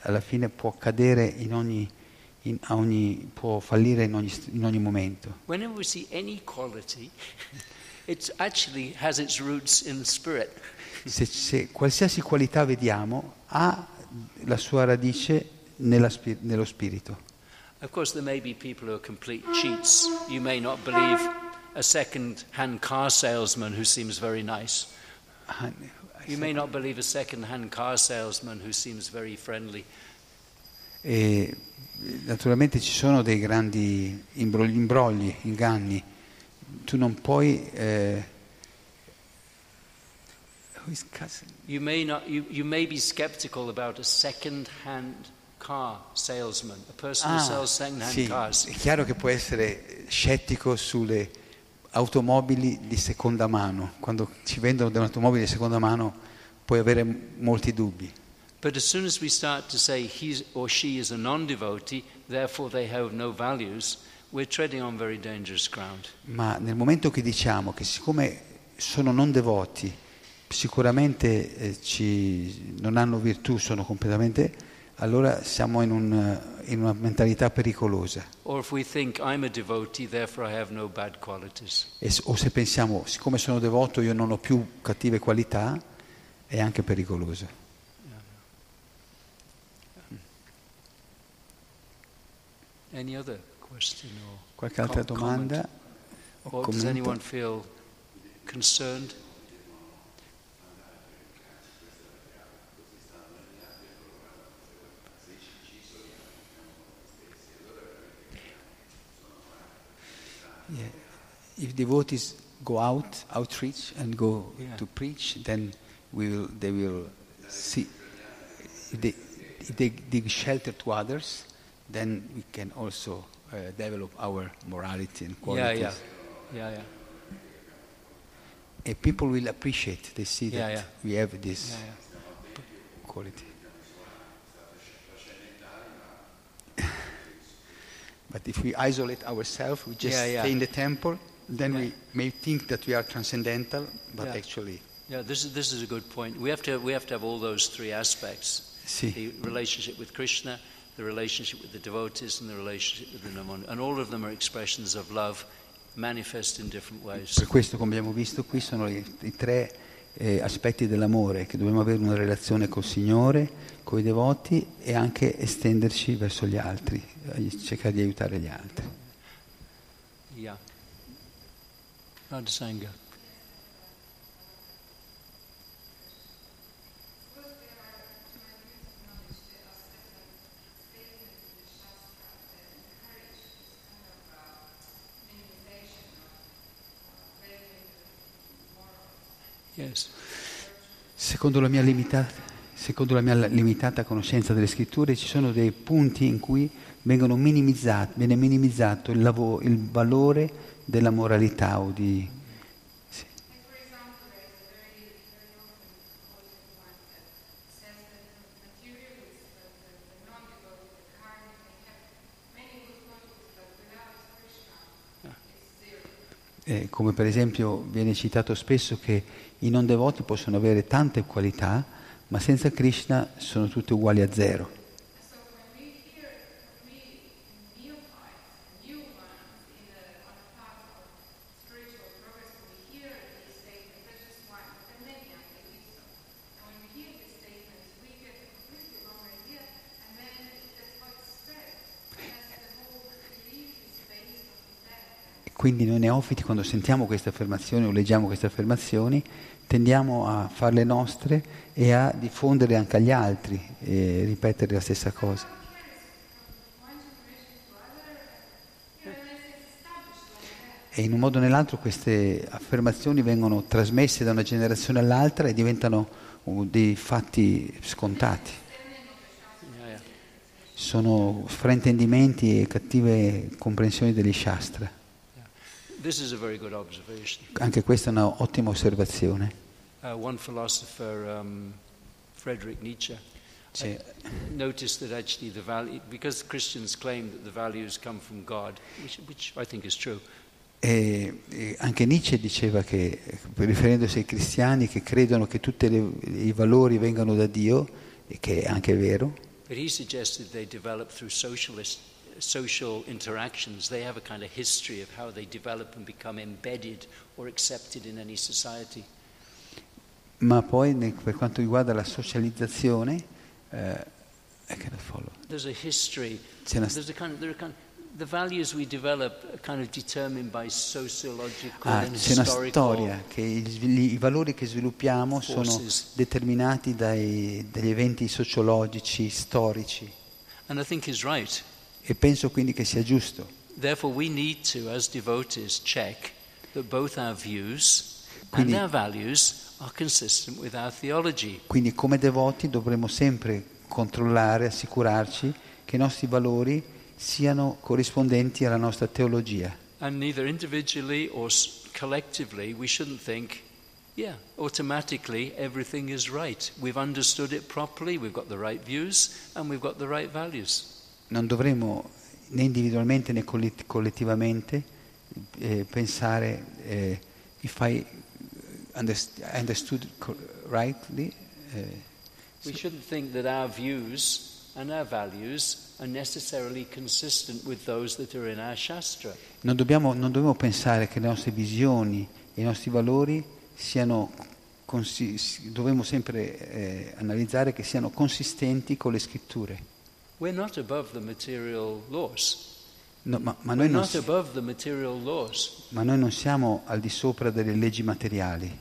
alla fine può cadere in ogni, ogni- può fallire in ogni, in ogni momento. Whenever we see any quality, it actually has its roots in spirit. se, se qualsiasi qualità vediamo ha la sua radice nella nello spirito. Of course, there may be people who are complete cheats. You may not believe a second hand car salesman who seems very nice. Ah, You may not believe a second hand car salesman who seems very friendly. E, naturalmente ci sono dei grandi imbrogli, imbrogli, inganni. Tu non puoi... Eh? You may, not, you, you may be skeptical about a second hand car salesman, a person who sells second hand Ah, sì, cars. è chiaro che può essere scettico sulle automobili di seconda mano. Quando ci vendono delle automobili di seconda mano puoi avere molti dubbi. But as soon as we start to say he or she is a non devotee, therefore they have no values, we're treading on very dangerous ground. Ma nel momento che diciamo che siccome sono non devoti, sicuramente eh, ci- non hanno virtù, sono completamente, allora siamo in, un, in una mentalità pericolosa. Think devotee, no. E o se pensiamo, siccome sono devoto io non ho più cattive qualità, è anche pericoloso. Qualche altra domanda? o or does commento? anyone feel concerned? Yeah. If devotees go out, outreach, and go Yeah. to preach, then we will, they will see. If they, if they give shelter to others, then we can also uh, develop our morality and Yeah, qualities. yeah. Yeah, yeah. And people will appreciate. They see Yeah, that yeah. we have this yeah, yeah. quality. but if we isolate ourselves, we just Yeah, yeah. stay in the temple, then Yeah. we may think that we are transcendental, but Yeah. actually, Yeah, this is, this is a good point. We have, to, we have to have all those three aspects sì. the relationship with Krishna, the relationship with the devotees, and the relationship with the Naman. And all of them are expressions of love manifest in different ways. Per questo, come abbiamo visto qui, sono i, i tre eh, aspetti dell'amore, che dobbiamo avere una relazione col Signore, con i devoti e anche estenderci verso gli altri, cercare di aiutare gli altri. Yeah. Radhasanga. Yes. Secondo la, mia limitata, secondo la mia limitata conoscenza delle scritture ci sono dei punti in cui viene minimizzato il, lavo- il valore della moralità o di... sì. For example, there is a very, very often quoted one that says that the materialists, the, the, Eh, come per esempio viene citato spesso che i non devoti possono avere tante qualità, ma senza Krishna sono tutte uguali a zero. So when we hear, we neophytes, new ones in the, on the path of spiritual progress, when we hear these statements, there's just one, but then many I think do so. And when we hear these statements, we get a completely wrong idea, and then that's how it spreads. As the whole belief is based on that. E quindi noi neofiti quando sentiamo queste affermazioni o leggiamo queste affermazioni tendiamo a farle nostre e a diffondere anche agli altri e ripetere la stessa cosa. E in un modo o nell'altro queste affermazioni vengono trasmesse da una generazione all'altra e diventano uh, dei fatti scontati. Sono fraintendimenti e cattive comprensioni degli Shastra. This is a very good observation. Anche questa è un'ottima osservazione. Uh, one philosopher, um, Friedrich Nietzsche, Sì. noticed that actually the value, because Christians claim that the values come from God, which, which I think is true, E, e anche Nietzsche diceva che, riferendosi ai cristiani che credono che tutti i valori vengano da Dio, e che è anche vero, but he suggested they develop through socialist, social interactions. They have a kind of history of how they develop and become embedded or accepted in any society. ma poi per quanto riguarda la socializzazione, eh, I cannot follow. There's a history. Una- There's a kind of, there are kind the values we develop are kind of determined by sociological Ah, and c'è una storia che i, i valori che sviluppiamo sono Forces. determinati dai- dagli eventi sociologici, storici And I think he's right. E penso quindi che sia giusto. Therefore, we need to, as devotees, check that both our views Quindi- and our values are consistent with our theology. Quindi come devoti dovremo sempre controllare, assicurarci che i nostri valori siano corrispondenti alla nostra teologia. And neither individually or collectively, we shouldn't think, yeah, automatically everything is right. We've understood it properly, we've got the right views, and we've got the right values. Non dovremo né individualmente né collet- collettivamente eh, pensare eh, if I underst- I understood rightly. eh, We shouldn't think that our views and our values are necessarily consistent with those that are in our Shastra. non, dobbiamo, non dobbiamo pensare che le nostre visioni e i nostri valori siano, consi- dovremmo sempre eh, analizzare che siano consistenti con le scritture. We're not above the material laws. No, ma, ma noi non, ma noi non siamo al di sopra delle leggi materiali,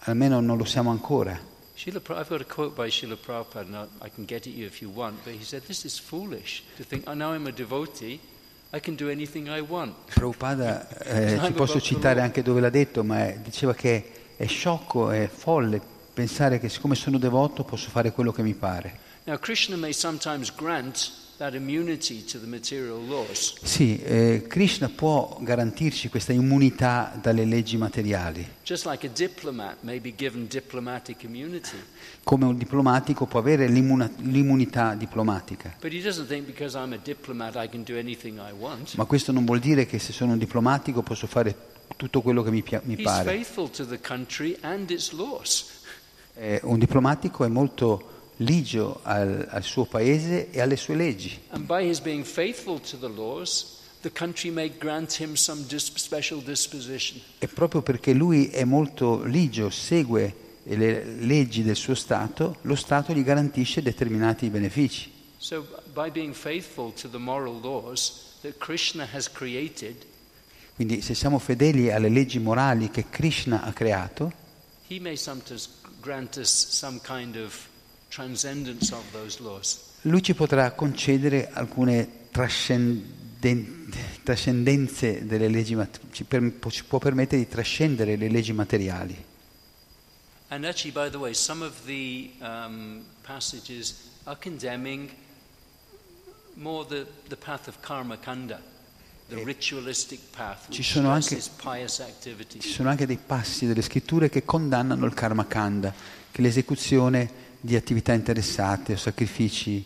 almeno non lo siamo ancora. Srila Pra- I've got a quote by Srila Prabhupada, and I I can get it you if you want, but he said, This is foolish to think, oh, now I'm a devotee, I can do anything I want. Prabhupada eh, ci posso citare anche dove l'ha detto, ma diceva che è sciocco, è folle pensare che siccome sono devoto posso fare quello che mi pare. Now, Krishna may sometimes grant that immunity to the material laws, Sì, eh, Krishna può garantirci questa immunità dalle leggi materiali, just like a diplomat may be given diplomatic immunity. come un diplomatico può avere l'immunità diplomatica. But he doesn't think because I'm a diplomat I can do anything I want. Ma questo non vuol dire che se sono un diplomatico posso fare tutto quello che mi, pia- mi He's pare. faithful to the country and its laws. Eh, un diplomatico è molto ligio al, al suo paese e alle sue leggi. And by his being faithful to the laws, the country may grant him some dis- special disposition. E proprio perché lui è molto ligio, segue le leggi del suo Stato, lo Stato gli garantisce determinati benefici. So, by being faithful to the moral laws that Krishna has created, Quindi se siamo fedeli alle leggi morali che Krishna ha creato, he may sometimes grant us some kind of lui ci potrà concedere alcune trascenden- trascendenze delle leggi, ci, per- ci può permettere di trascendere le leggi materiali. And actually, by the way, some of the um, passages are condemning more the, the path of karma kanda, the ritualistic path, Ci sono anche- stresses pious activity. Ci sono anche dei passi delle scritture che condannano il karma kanda, che è l'esecuzione di attività interessate o sacrifici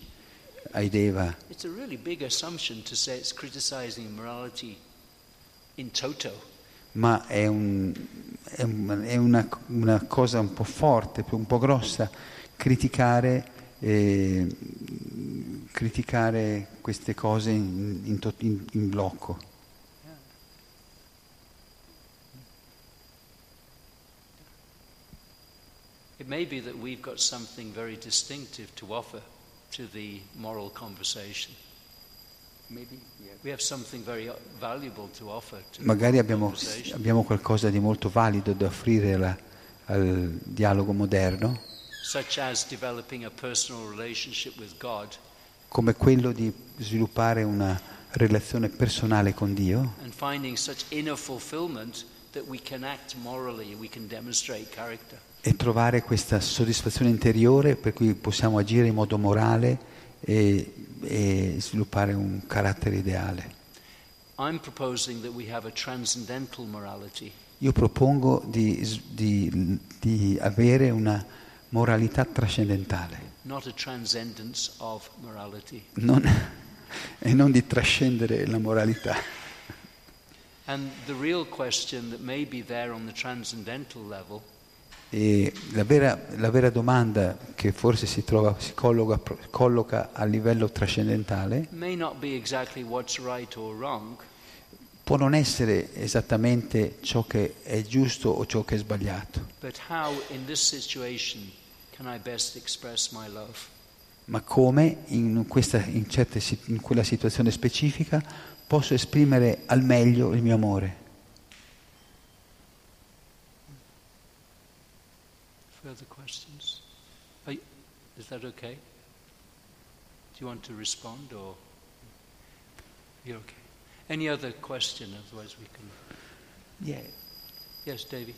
ai deva. It's a really big assumption to say it's criticizing morality in toto. ma è, un- è un- è una, una cosa un po' forte, un po' grossa, criticare, eh, criticare queste cose in, in- in blocco. It may be that we've got something very distinctive to offer to the moral conversation. We have something very valuable to offer to the Magari abbiamo, conversation. abbiamo qualcosa di molto valido da offrire alla- al dialogo moderno, such as developing a personal relationship with God. Come quello di sviluppare una relazione personale con Dio. And e trovare questa soddisfazione interiore per cui possiamo agire in modo morale e, e sviluppare un carattere ideale. Io propongo di, di- di avere una moralità trascendentale non- e non di trascendere la moralità. And the real question that may be there on the transcendental level E la, vera, la vera domanda che forse si, trova, si colloca, colloca a livello trascendentale exactly right wrong, può non essere esattamente ciò che è giusto o ciò che è sbagliato, ma come in, questa, in, certe, in quella situazione specifica posso esprimere al meglio il mio amore. Further questions? Are you- is that okay? Do you want to respond or you're okay? Any other question? Otherwise, we can. Yes, Davy.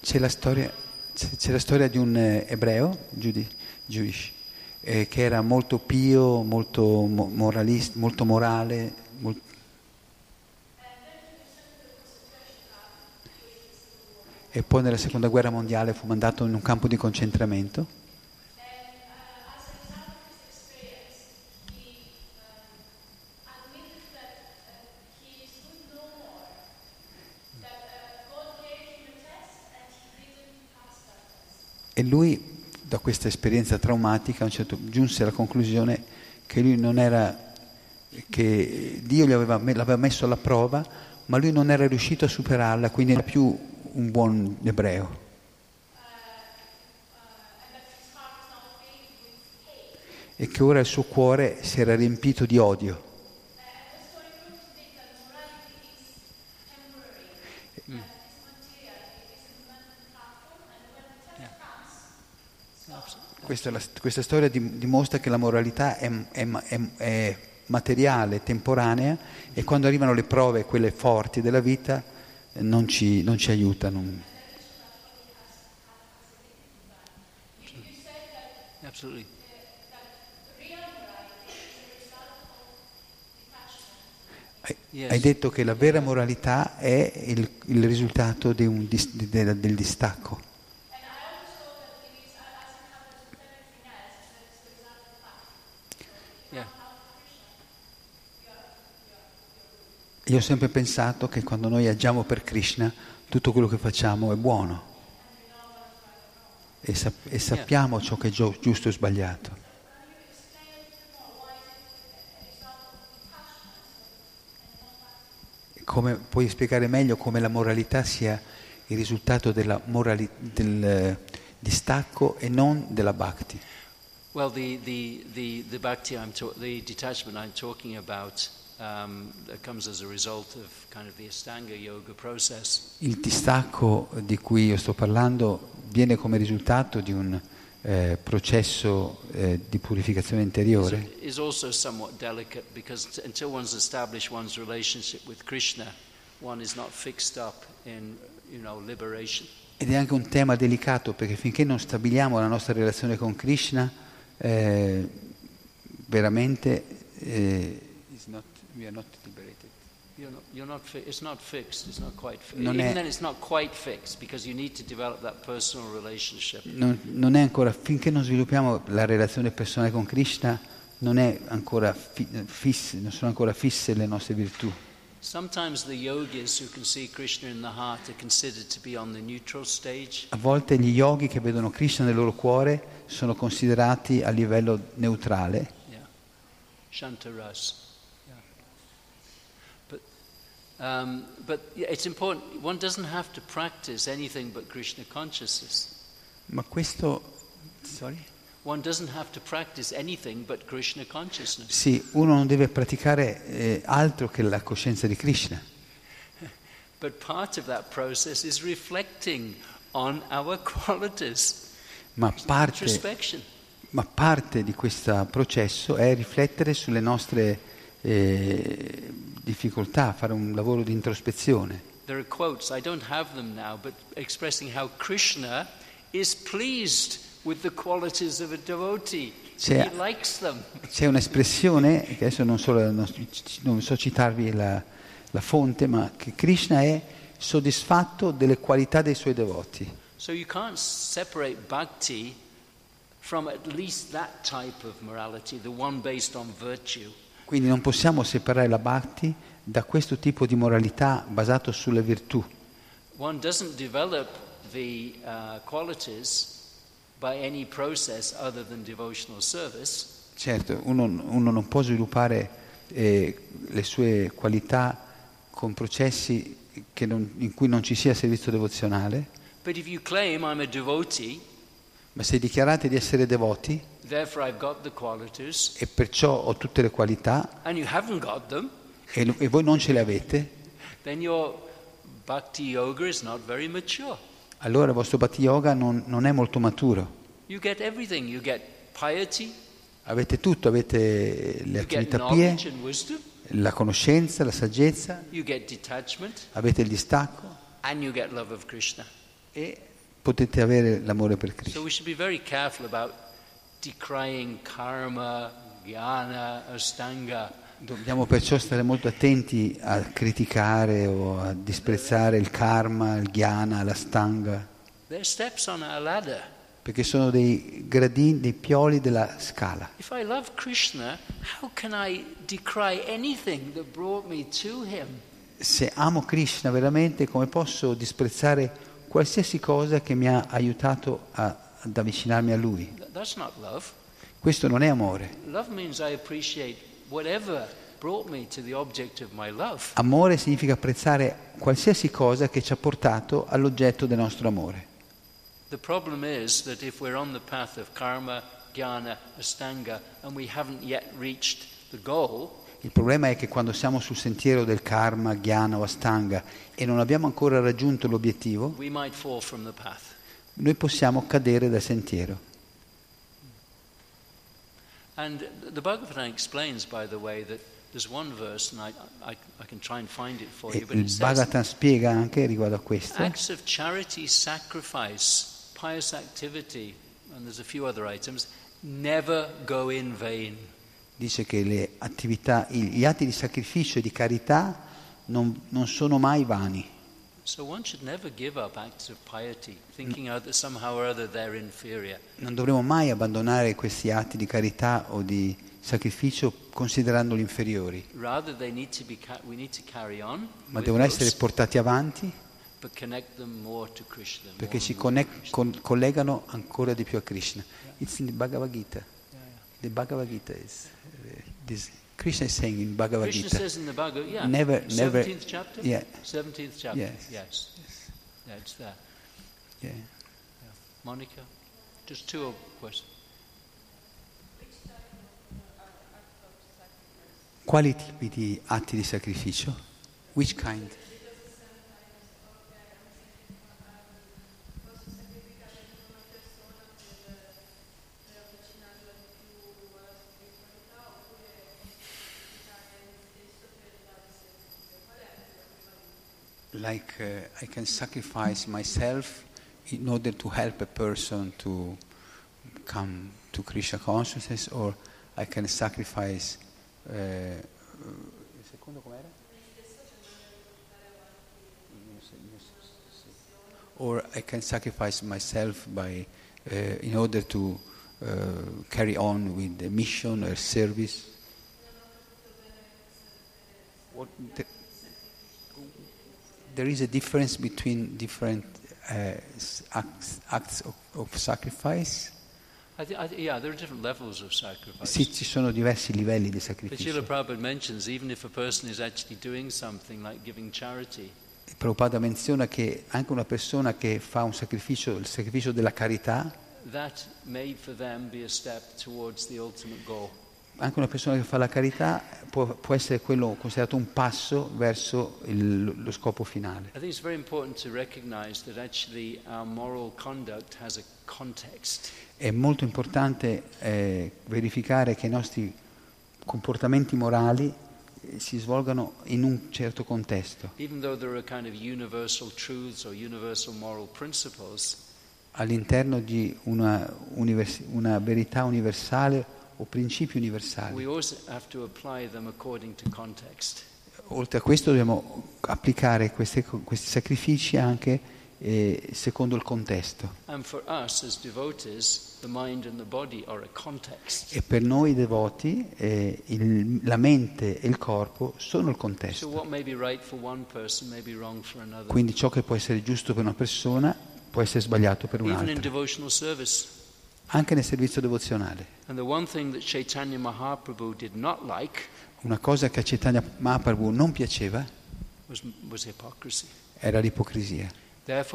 C'è la storia, c'è la storia di un eh, ebreo, giudi- Jewish, eh, che era molto pio, molto mo- molto morale, mol- e poi nella seconda guerra mondiale fu mandato in un campo di concentramento. E lui, da questa esperienza traumatica, un certo, giunse alla conclusione che lui non era, che Dio gli aveva, l'aveva messo alla prova, ma lui non era riuscito a superarla, quindi era più un buon ebreo. E che ora il suo cuore si era riempito di odio. Questa, la- questa storia dim- dimostra che la moralità è, è è- è materiale, temporanea e quando arrivano le prove, quelle forti della vita, eh, non ci, non ci aiutano. Absolutely. Hai, detto che la vera moralità è il, il risultato di un di- del- del distacco. Yeah. Io ho sempre pensato che quando noi agiamo per Krishna, tutto quello che facciamo è buono e, sap- e sappiamo ciò che è giusto e sbagliato. Come, puoi spiegare meglio come la moralità sia il risultato morali- del distacco e non della bhakti? Well, the, the, the, the bhakti, I'm ta- the detachment I'm talking about, Il distacco di cui io sto parlando viene come risultato di un eh, processo eh, di purificazione interiore is also somewhat delicate because t- until one's established one's relationship with Krishna, one is not fixed up in, you know, liberation. ed è anche un tema delicato perché finché non stabiliamo la nostra relazione con Krishna, eh, veramente eh, we are not liberated. You're not, you're not it's not fixed, it's not quite fixed. Non Even è- then, it's not quite fixed because you need to develop that personal relationship. Non, non è ancora, finché non sviluppiamo la relazione personale con Krishna, non, è ancora fi- fisse, non sono ancora fisse le nostre virtù. Sometimes the yogis who can see Krishna in the heart are considered to be on the neutral stage. A volte gli yogi che vedono Krishna nel loro cuore sono considerati a livello neutrale, Yeah. Shantaras. Um, but it's important, one doesn't have to practice anything but Krishna consciousness. ma questo... sorry? One doesn't have to practice anything but Krishna consciousness. Sì, uno non deve praticare eh, altro che la coscienza di Krishna, But part of that process is reflecting on our qualities. ma parte, ma parte di questo processo è riflettere sulle nostre eh, difficoltà, fare un lavoro di introspezione. There are quotes, I don't have them now, but expressing how Krishna is pleased with the qualities of a devotee. C'è- He likes them. C'è un'espressione, che adesso non so, non- non so citarvi la, la fonte, ma che Krishna è soddisfatto delle qualità dei suoi devoti. So you can't separate bhakti from at least that type of morality, the one based on virtue. Quindi non possiamo separare la bhakti da questo tipo di moralità basato sulle virtù. One doesn't develop the uh, qualities by any process other than devotional service. Certo, uno, uno non può sviluppare eh, le sue qualità con processi non- in cui non ci sia servizio devozionale, But if you claim I'm a devotee, ma se dichiarate di essere devoti therefore I've got the qualities, e perciò ho tutte le qualità and you haven't got them, e, e voi non ce le avete, then your bhakti yoga is not very mature. allora il vostro Bhakti Yoga non, non è molto maturo. You get everything. You get piety, Avete tutto, avete le attività pie, wisdom, la conoscenza, la saggezza, you get detachment, avete il distacco and you get love of Krishna. e potete avere l'amore per So Krishna. we decrying karma, jnana, astanga. Dobbiamo perciò stare molto attenti a criticare o a disprezzare il karma, il jnana, la stanga, perché sono dei gradini, dei pioli della scala. Krishna? Se amo Krishna veramente, come posso disprezzare qualsiasi cosa che mi ha aiutato a- ad avvicinarmi a Lui? Questo non è amore. Amore significa apprezzare qualsiasi cosa che ci ha portato all'oggetto del nostro amore. The problem is that if we're on the path of karma, jnana, astanga, and we haven't yet reached the goal, Il problema è che quando siamo sul sentiero del karma, jnana o astanga e non abbiamo ancora raggiunto l'obiettivo, noi possiamo cadere dal sentiero. And the Bhagavatam explains, by the way, that there's one verse, and I, I, I can try and find it for you, but il it says, Bhagavatam spiega anche riguardo a questo acts of charity, sacrifice, pious activity, and there's a few other items, never go in vain. dice che le attività, gli atti di sacrificio e di carità non, non sono mai vani. Non dovremo mai abbandonare questi atti di carità o di sacrificio considerandoli inferiori, ma devono essere portati avanti perché ci connect- con- collegano ancora di più a Krishna. It's in the Bhagavad Gita. The Bhagavad Gita is uh, this. Krishna is saying in Bhagavad Krishna Gita. says in the Bhagavad, yeah, Never- never- 17th chapter, yeah. 17th chapter, Yes. yes, yeah, it's there. Yeah. Monica, just two questions. Quali tipi di atti di sacrificio? Which kind? like uh, I can sacrifice myself in order to help a person to come to Krishna consciousness, or I can sacrifice. Uh, or I can sacrifice myself by, uh, in order to uh, carry on with the mission or service. What the, there is a difference between different uh, acts, acts of, of sacrifice. I thi- I thi- yeah, there are different levels of sacrifice. Sì, ci sono diversi livelli di But Srila sacrificio. Prabhupada mentions even if a person is actually doing something like giving charity, Prabhupada menziona che anche una persona che fa un sacrificio, il sacrificio della carità, that may for them be a step towards the ultimate goal. Anche una persona che fa la carità può, può essere quello considerato un passo verso il- lo scopo finale. È molto importante eh, verificare che i nostri comportamenti morali eh, si svolgano in un certo contesto. All'interno di una, univers- una verità universale o principi universali. Oltre a questo dobbiamo applicare queste questi sacrifici anche eh, secondo il contesto. Devotees. E per noi devoti eh, il- la mente e il corpo sono il So contesto. be right person. Quindi ciò che può essere giusto per una persona può essere sbagliato per un'altra. Anche nel servizio devozionale. And the one thing that Chaitanya Mahaprabhu did not like Una cosa che a Chaitanya Mahaprabhu non piaceva was, was era l'ipocrisia. Per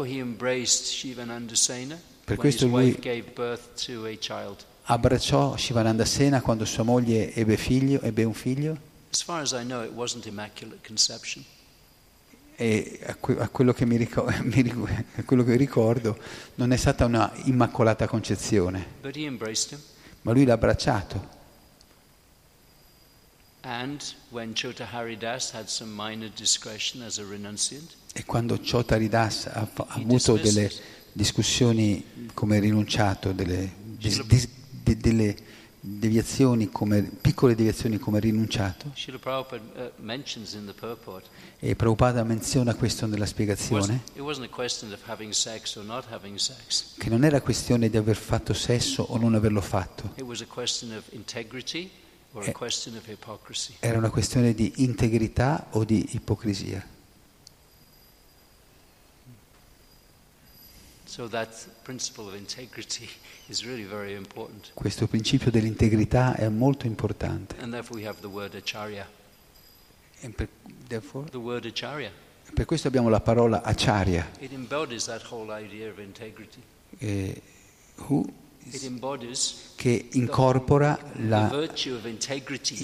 questo lui- wife gave birth to a child. Abbracciò Shivananda Sena quando sua moglie ebbe, figlio, ebbe un figlio As far as I know, it wasn't immaculate conception. E a, que- a quello che mi ricor- mi ric- a quello che ricordo non è stata una immacolata concezione, ma lui l'ha abbracciato. E quando Chota Haridas ha, fa- ha avuto delle discussioni come rinunciato, delle, dis- dis- de- delle deviazioni come, piccole deviazioni come rinunciato Prabhupada uh, e Prabhupada menziona questo nella it spiegazione wasn't, it wasn't che non era questione di aver fatto sesso o non averlo fatto, Eh. era una questione di integrità o di ipocrisia. So that principle of integrity is really very important. Questo principio dell'integrità è molto importante. E per, questo abbiamo la parola acharya, It embodies that whole idea of integrity. eh, che incorpora la,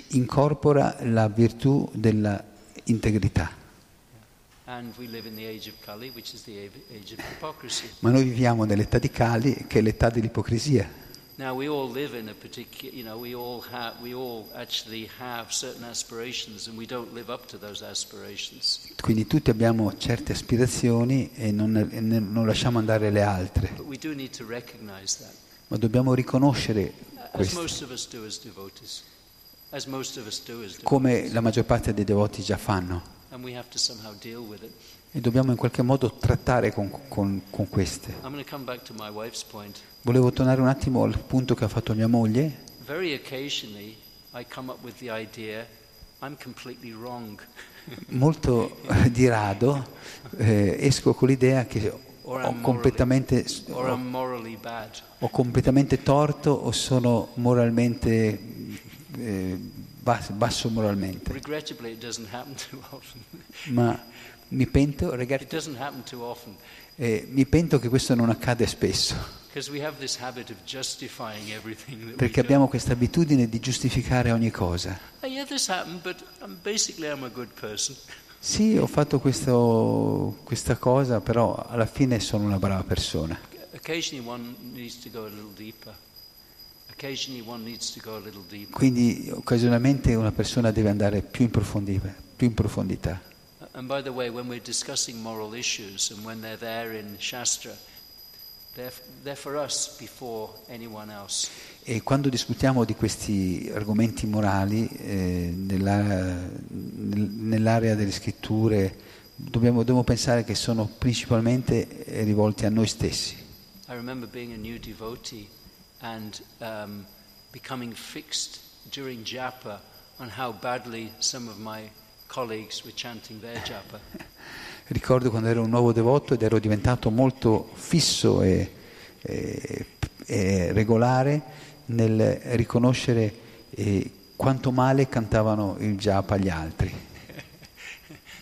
incorpora la virtù della Kali. Ma noi viviamo nell'età di Kali, che è l'età dell'ipocrisia. Now we all live in a particular, you know, we all have, we all actually have certain aspirations, and we don't live up to those aspirations. Quindi tutti abbiamo certe aspirazioni e non, e non lasciamo andare le altre, But we do need to recognize that, ma dobbiamo riconoscere as questo, most of us do as devotees, as most of us do as come la maggior parte dei devoti già fanno. And we have to somehow deal with it. E dobbiamo in qualche modo trattare con, con- con queste. Volevo tornare un attimo al punto che ha fatto mia moglie. Molto eh, di rado eh, esco con l'idea che ho completamente, ho, ho completamente torto o sono moralmente eh, bas- basso moralmente. Ma mi pento, ragazzi, eh, mi pento che questo non accade spesso, perché abbiamo questa abitudine di giustificare ogni cosa. Oh, um. Sì, ho fatto questo- questa cosa, però alla fine sono una brava persona. Occasionally one needs to go a little deeper. Quindi occasionalmente una persona deve andare più in profondità. Più in profondità. And by the way, when we're discussing moral issues and when they're there in Shastra, they're, they're for us before anyone else. E quando discutiamo di questi argomenti morali eh, nella- nel- nell'area delle scritture, dobbiamo, dobbiamo pensare che sono principalmente eh, rivolti a noi stessi. I remember being a new devotee and um, becoming fixed during japa on how badly some of my colleagues were chanting their japa. Ricordo quando ero un nuovo devoto ed ero diventato molto fisso e, e- e regolare nel riconoscere eh, quanto male cantavano il japa gli altri.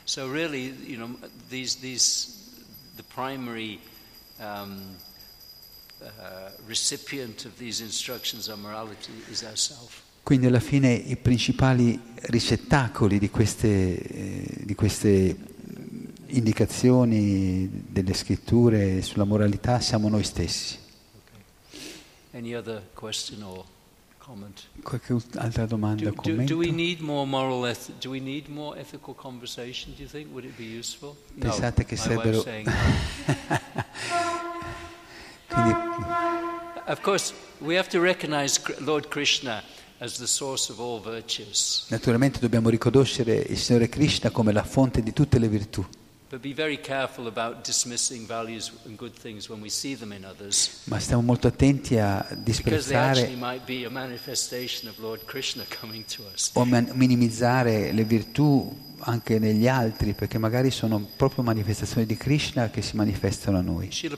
So really, you know, these these the primary um, Quindi alla fine i principali ricettacoli di queste, eh, di queste indicazioni delle scritture sulla moralità siamo noi stessi. Any other question or comment? Qualche altra domanda Do, o do, do we commento? need more moral eth- do we need more ethical conversation? Do you think would it be useful? Pensate che sarebbero-. Quindi Of course, we have to recognize Lord Krishna as the source of all virtues, naturalmente dobbiamo riconoscere il Signore Krishna come la fonte di tutte le virtù, but be very careful about dismissing values and good things when we see them in others, ma stiamo molto attenti a disprezzare o minimizzare le virtù anche negli altri, perché magari sono proprio manifestazioni di Krishna che si manifestano a noi. Srila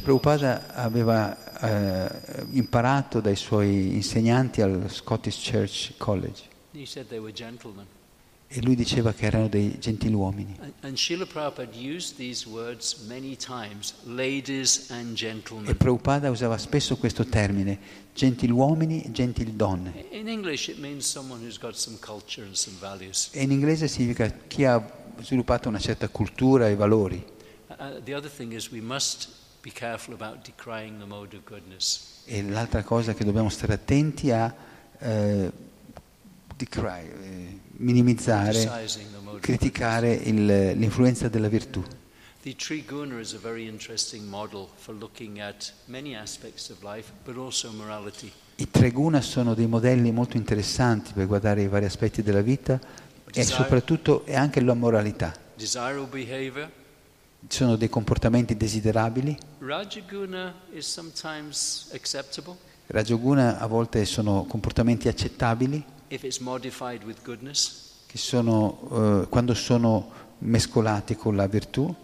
Prabhupada aveva eh, imparato dai suoi insegnanti al Scottish Church College He said they were gentlemen. E lui diceva che erano dei gentiluomini. E. Prabhupada usava spesso questo termine, gentiluomini e gentildonne. E in inglese significa chi ha sviluppato una certa cultura e valori. E l'altra cosa che dobbiamo stare attenti a eh, decry, eh, minimizzare, criticare il- l'influenza della virtù. The Triguna is a very interesting model for looking at many aspects of life, but also morality. I tre guna sono dei modelli molto interessanti per guardare i vari aspetti della vita e soprattutto e anche la moralità. Desirable behavior. Sono dei comportamenti desiderabili. Rajaguna a volte sono comportamenti accettabili if it's modified with goodness, che sono, eh, quando sono mescolati con la virtù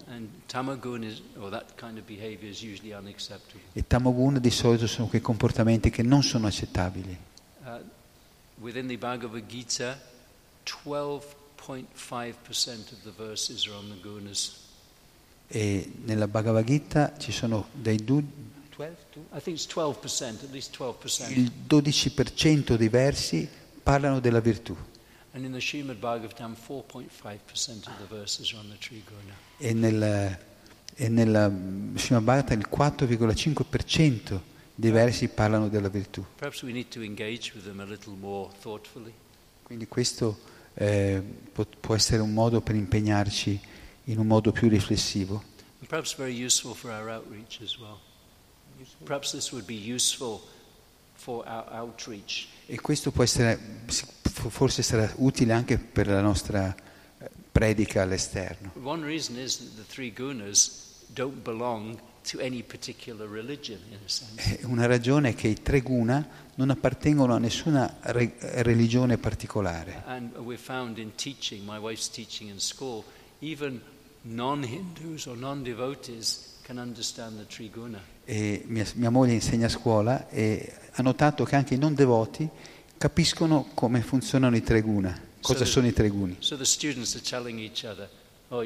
is, or that kind of behavior is usually unacceptable. e tamoguna di solito sono quei comportamenti che non sono accettabili. Uh, within the Bhagavad Gita, 12.5% of the verses are on the gunas. E nella Bhagavad Gita ci sono dei du- I think it's 12%, at least 12%. il 12% dei versi parlano della virtù And in the Srimad Bhagavatam, 4.5% of the verses are on the Triguna. e nel, e nella Srimad Bhagavatam il 4,5% dei versi parlano della virtù. Perhaps we need to engage with them a little more thoughtfully. Quindi questo eh, può, può essere un modo per impegnarci in un modo più riflessivo. And perhaps very useful for our outreach as well. Perhaps this would be useful. E questo può essere, forse sarà utile anche per la nostra eh, predica all'esterno. One reason is that the three gunas don't belong to any particular religion, in a sense. Eh, Una ragione è che i tre guna non appartengono a nessuna re- religione particolare. And we found in teaching, my wife's teaching in school, even non-Hindus or non-devotees can understand the Triguna. E mia, mia moglie insegna a scuola e ha notato che anche i non devoti capiscono come funzionano i tre guna, cosa Sì. sono i. So the are telling each other, oh,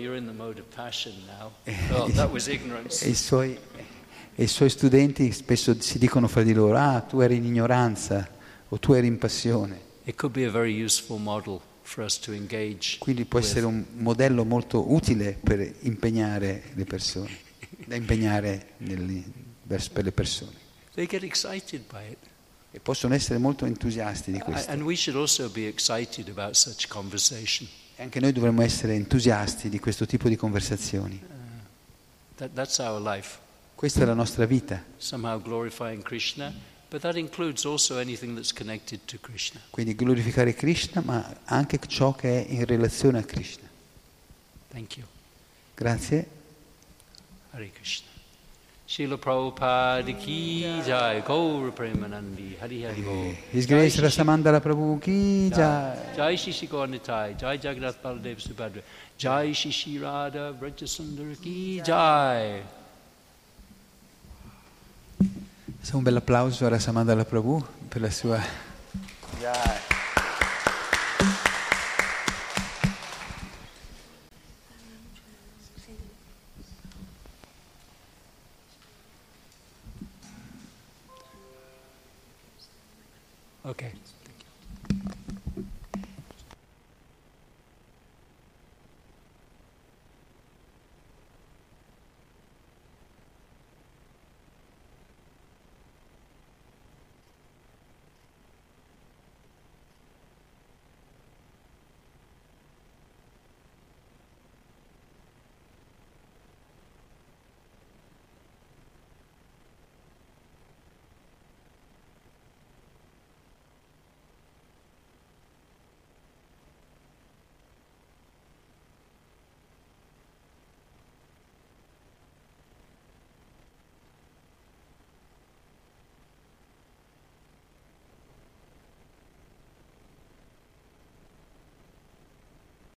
Oh. E i, suoi, e i suoi studenti spesso si dicono fra di loro, ah, tu eri in ignoranza o tu eri in passione. Quindi può with. essere un modello molto utile per impegnare le persone, da impegnare nel- per le persone. E possono essere molto entusiasti di questo. E anche noi dovremmo essere entusiasti di questo tipo di conversazioni. That, our life. Questa è la nostra vita, Somehow glorifying Krishna that. Quindi glorificare Krishna, ma anche ciò che è in relazione a Krishna. Grazie. Hare Krishna. Srila Prabhupada ki jai, Gaura Premanandi, Hari Hari Bol. His Jai Grace Rasamandala Prabhu ki Jai jai. Jai Shri Shri Gauranitai, Jai Jagannath Baladev Subhadra, Jai Shri Shri Radha Vrajasundara ki jai. Un bel applauso a Rasamandala Prabhu per la sua... Okay,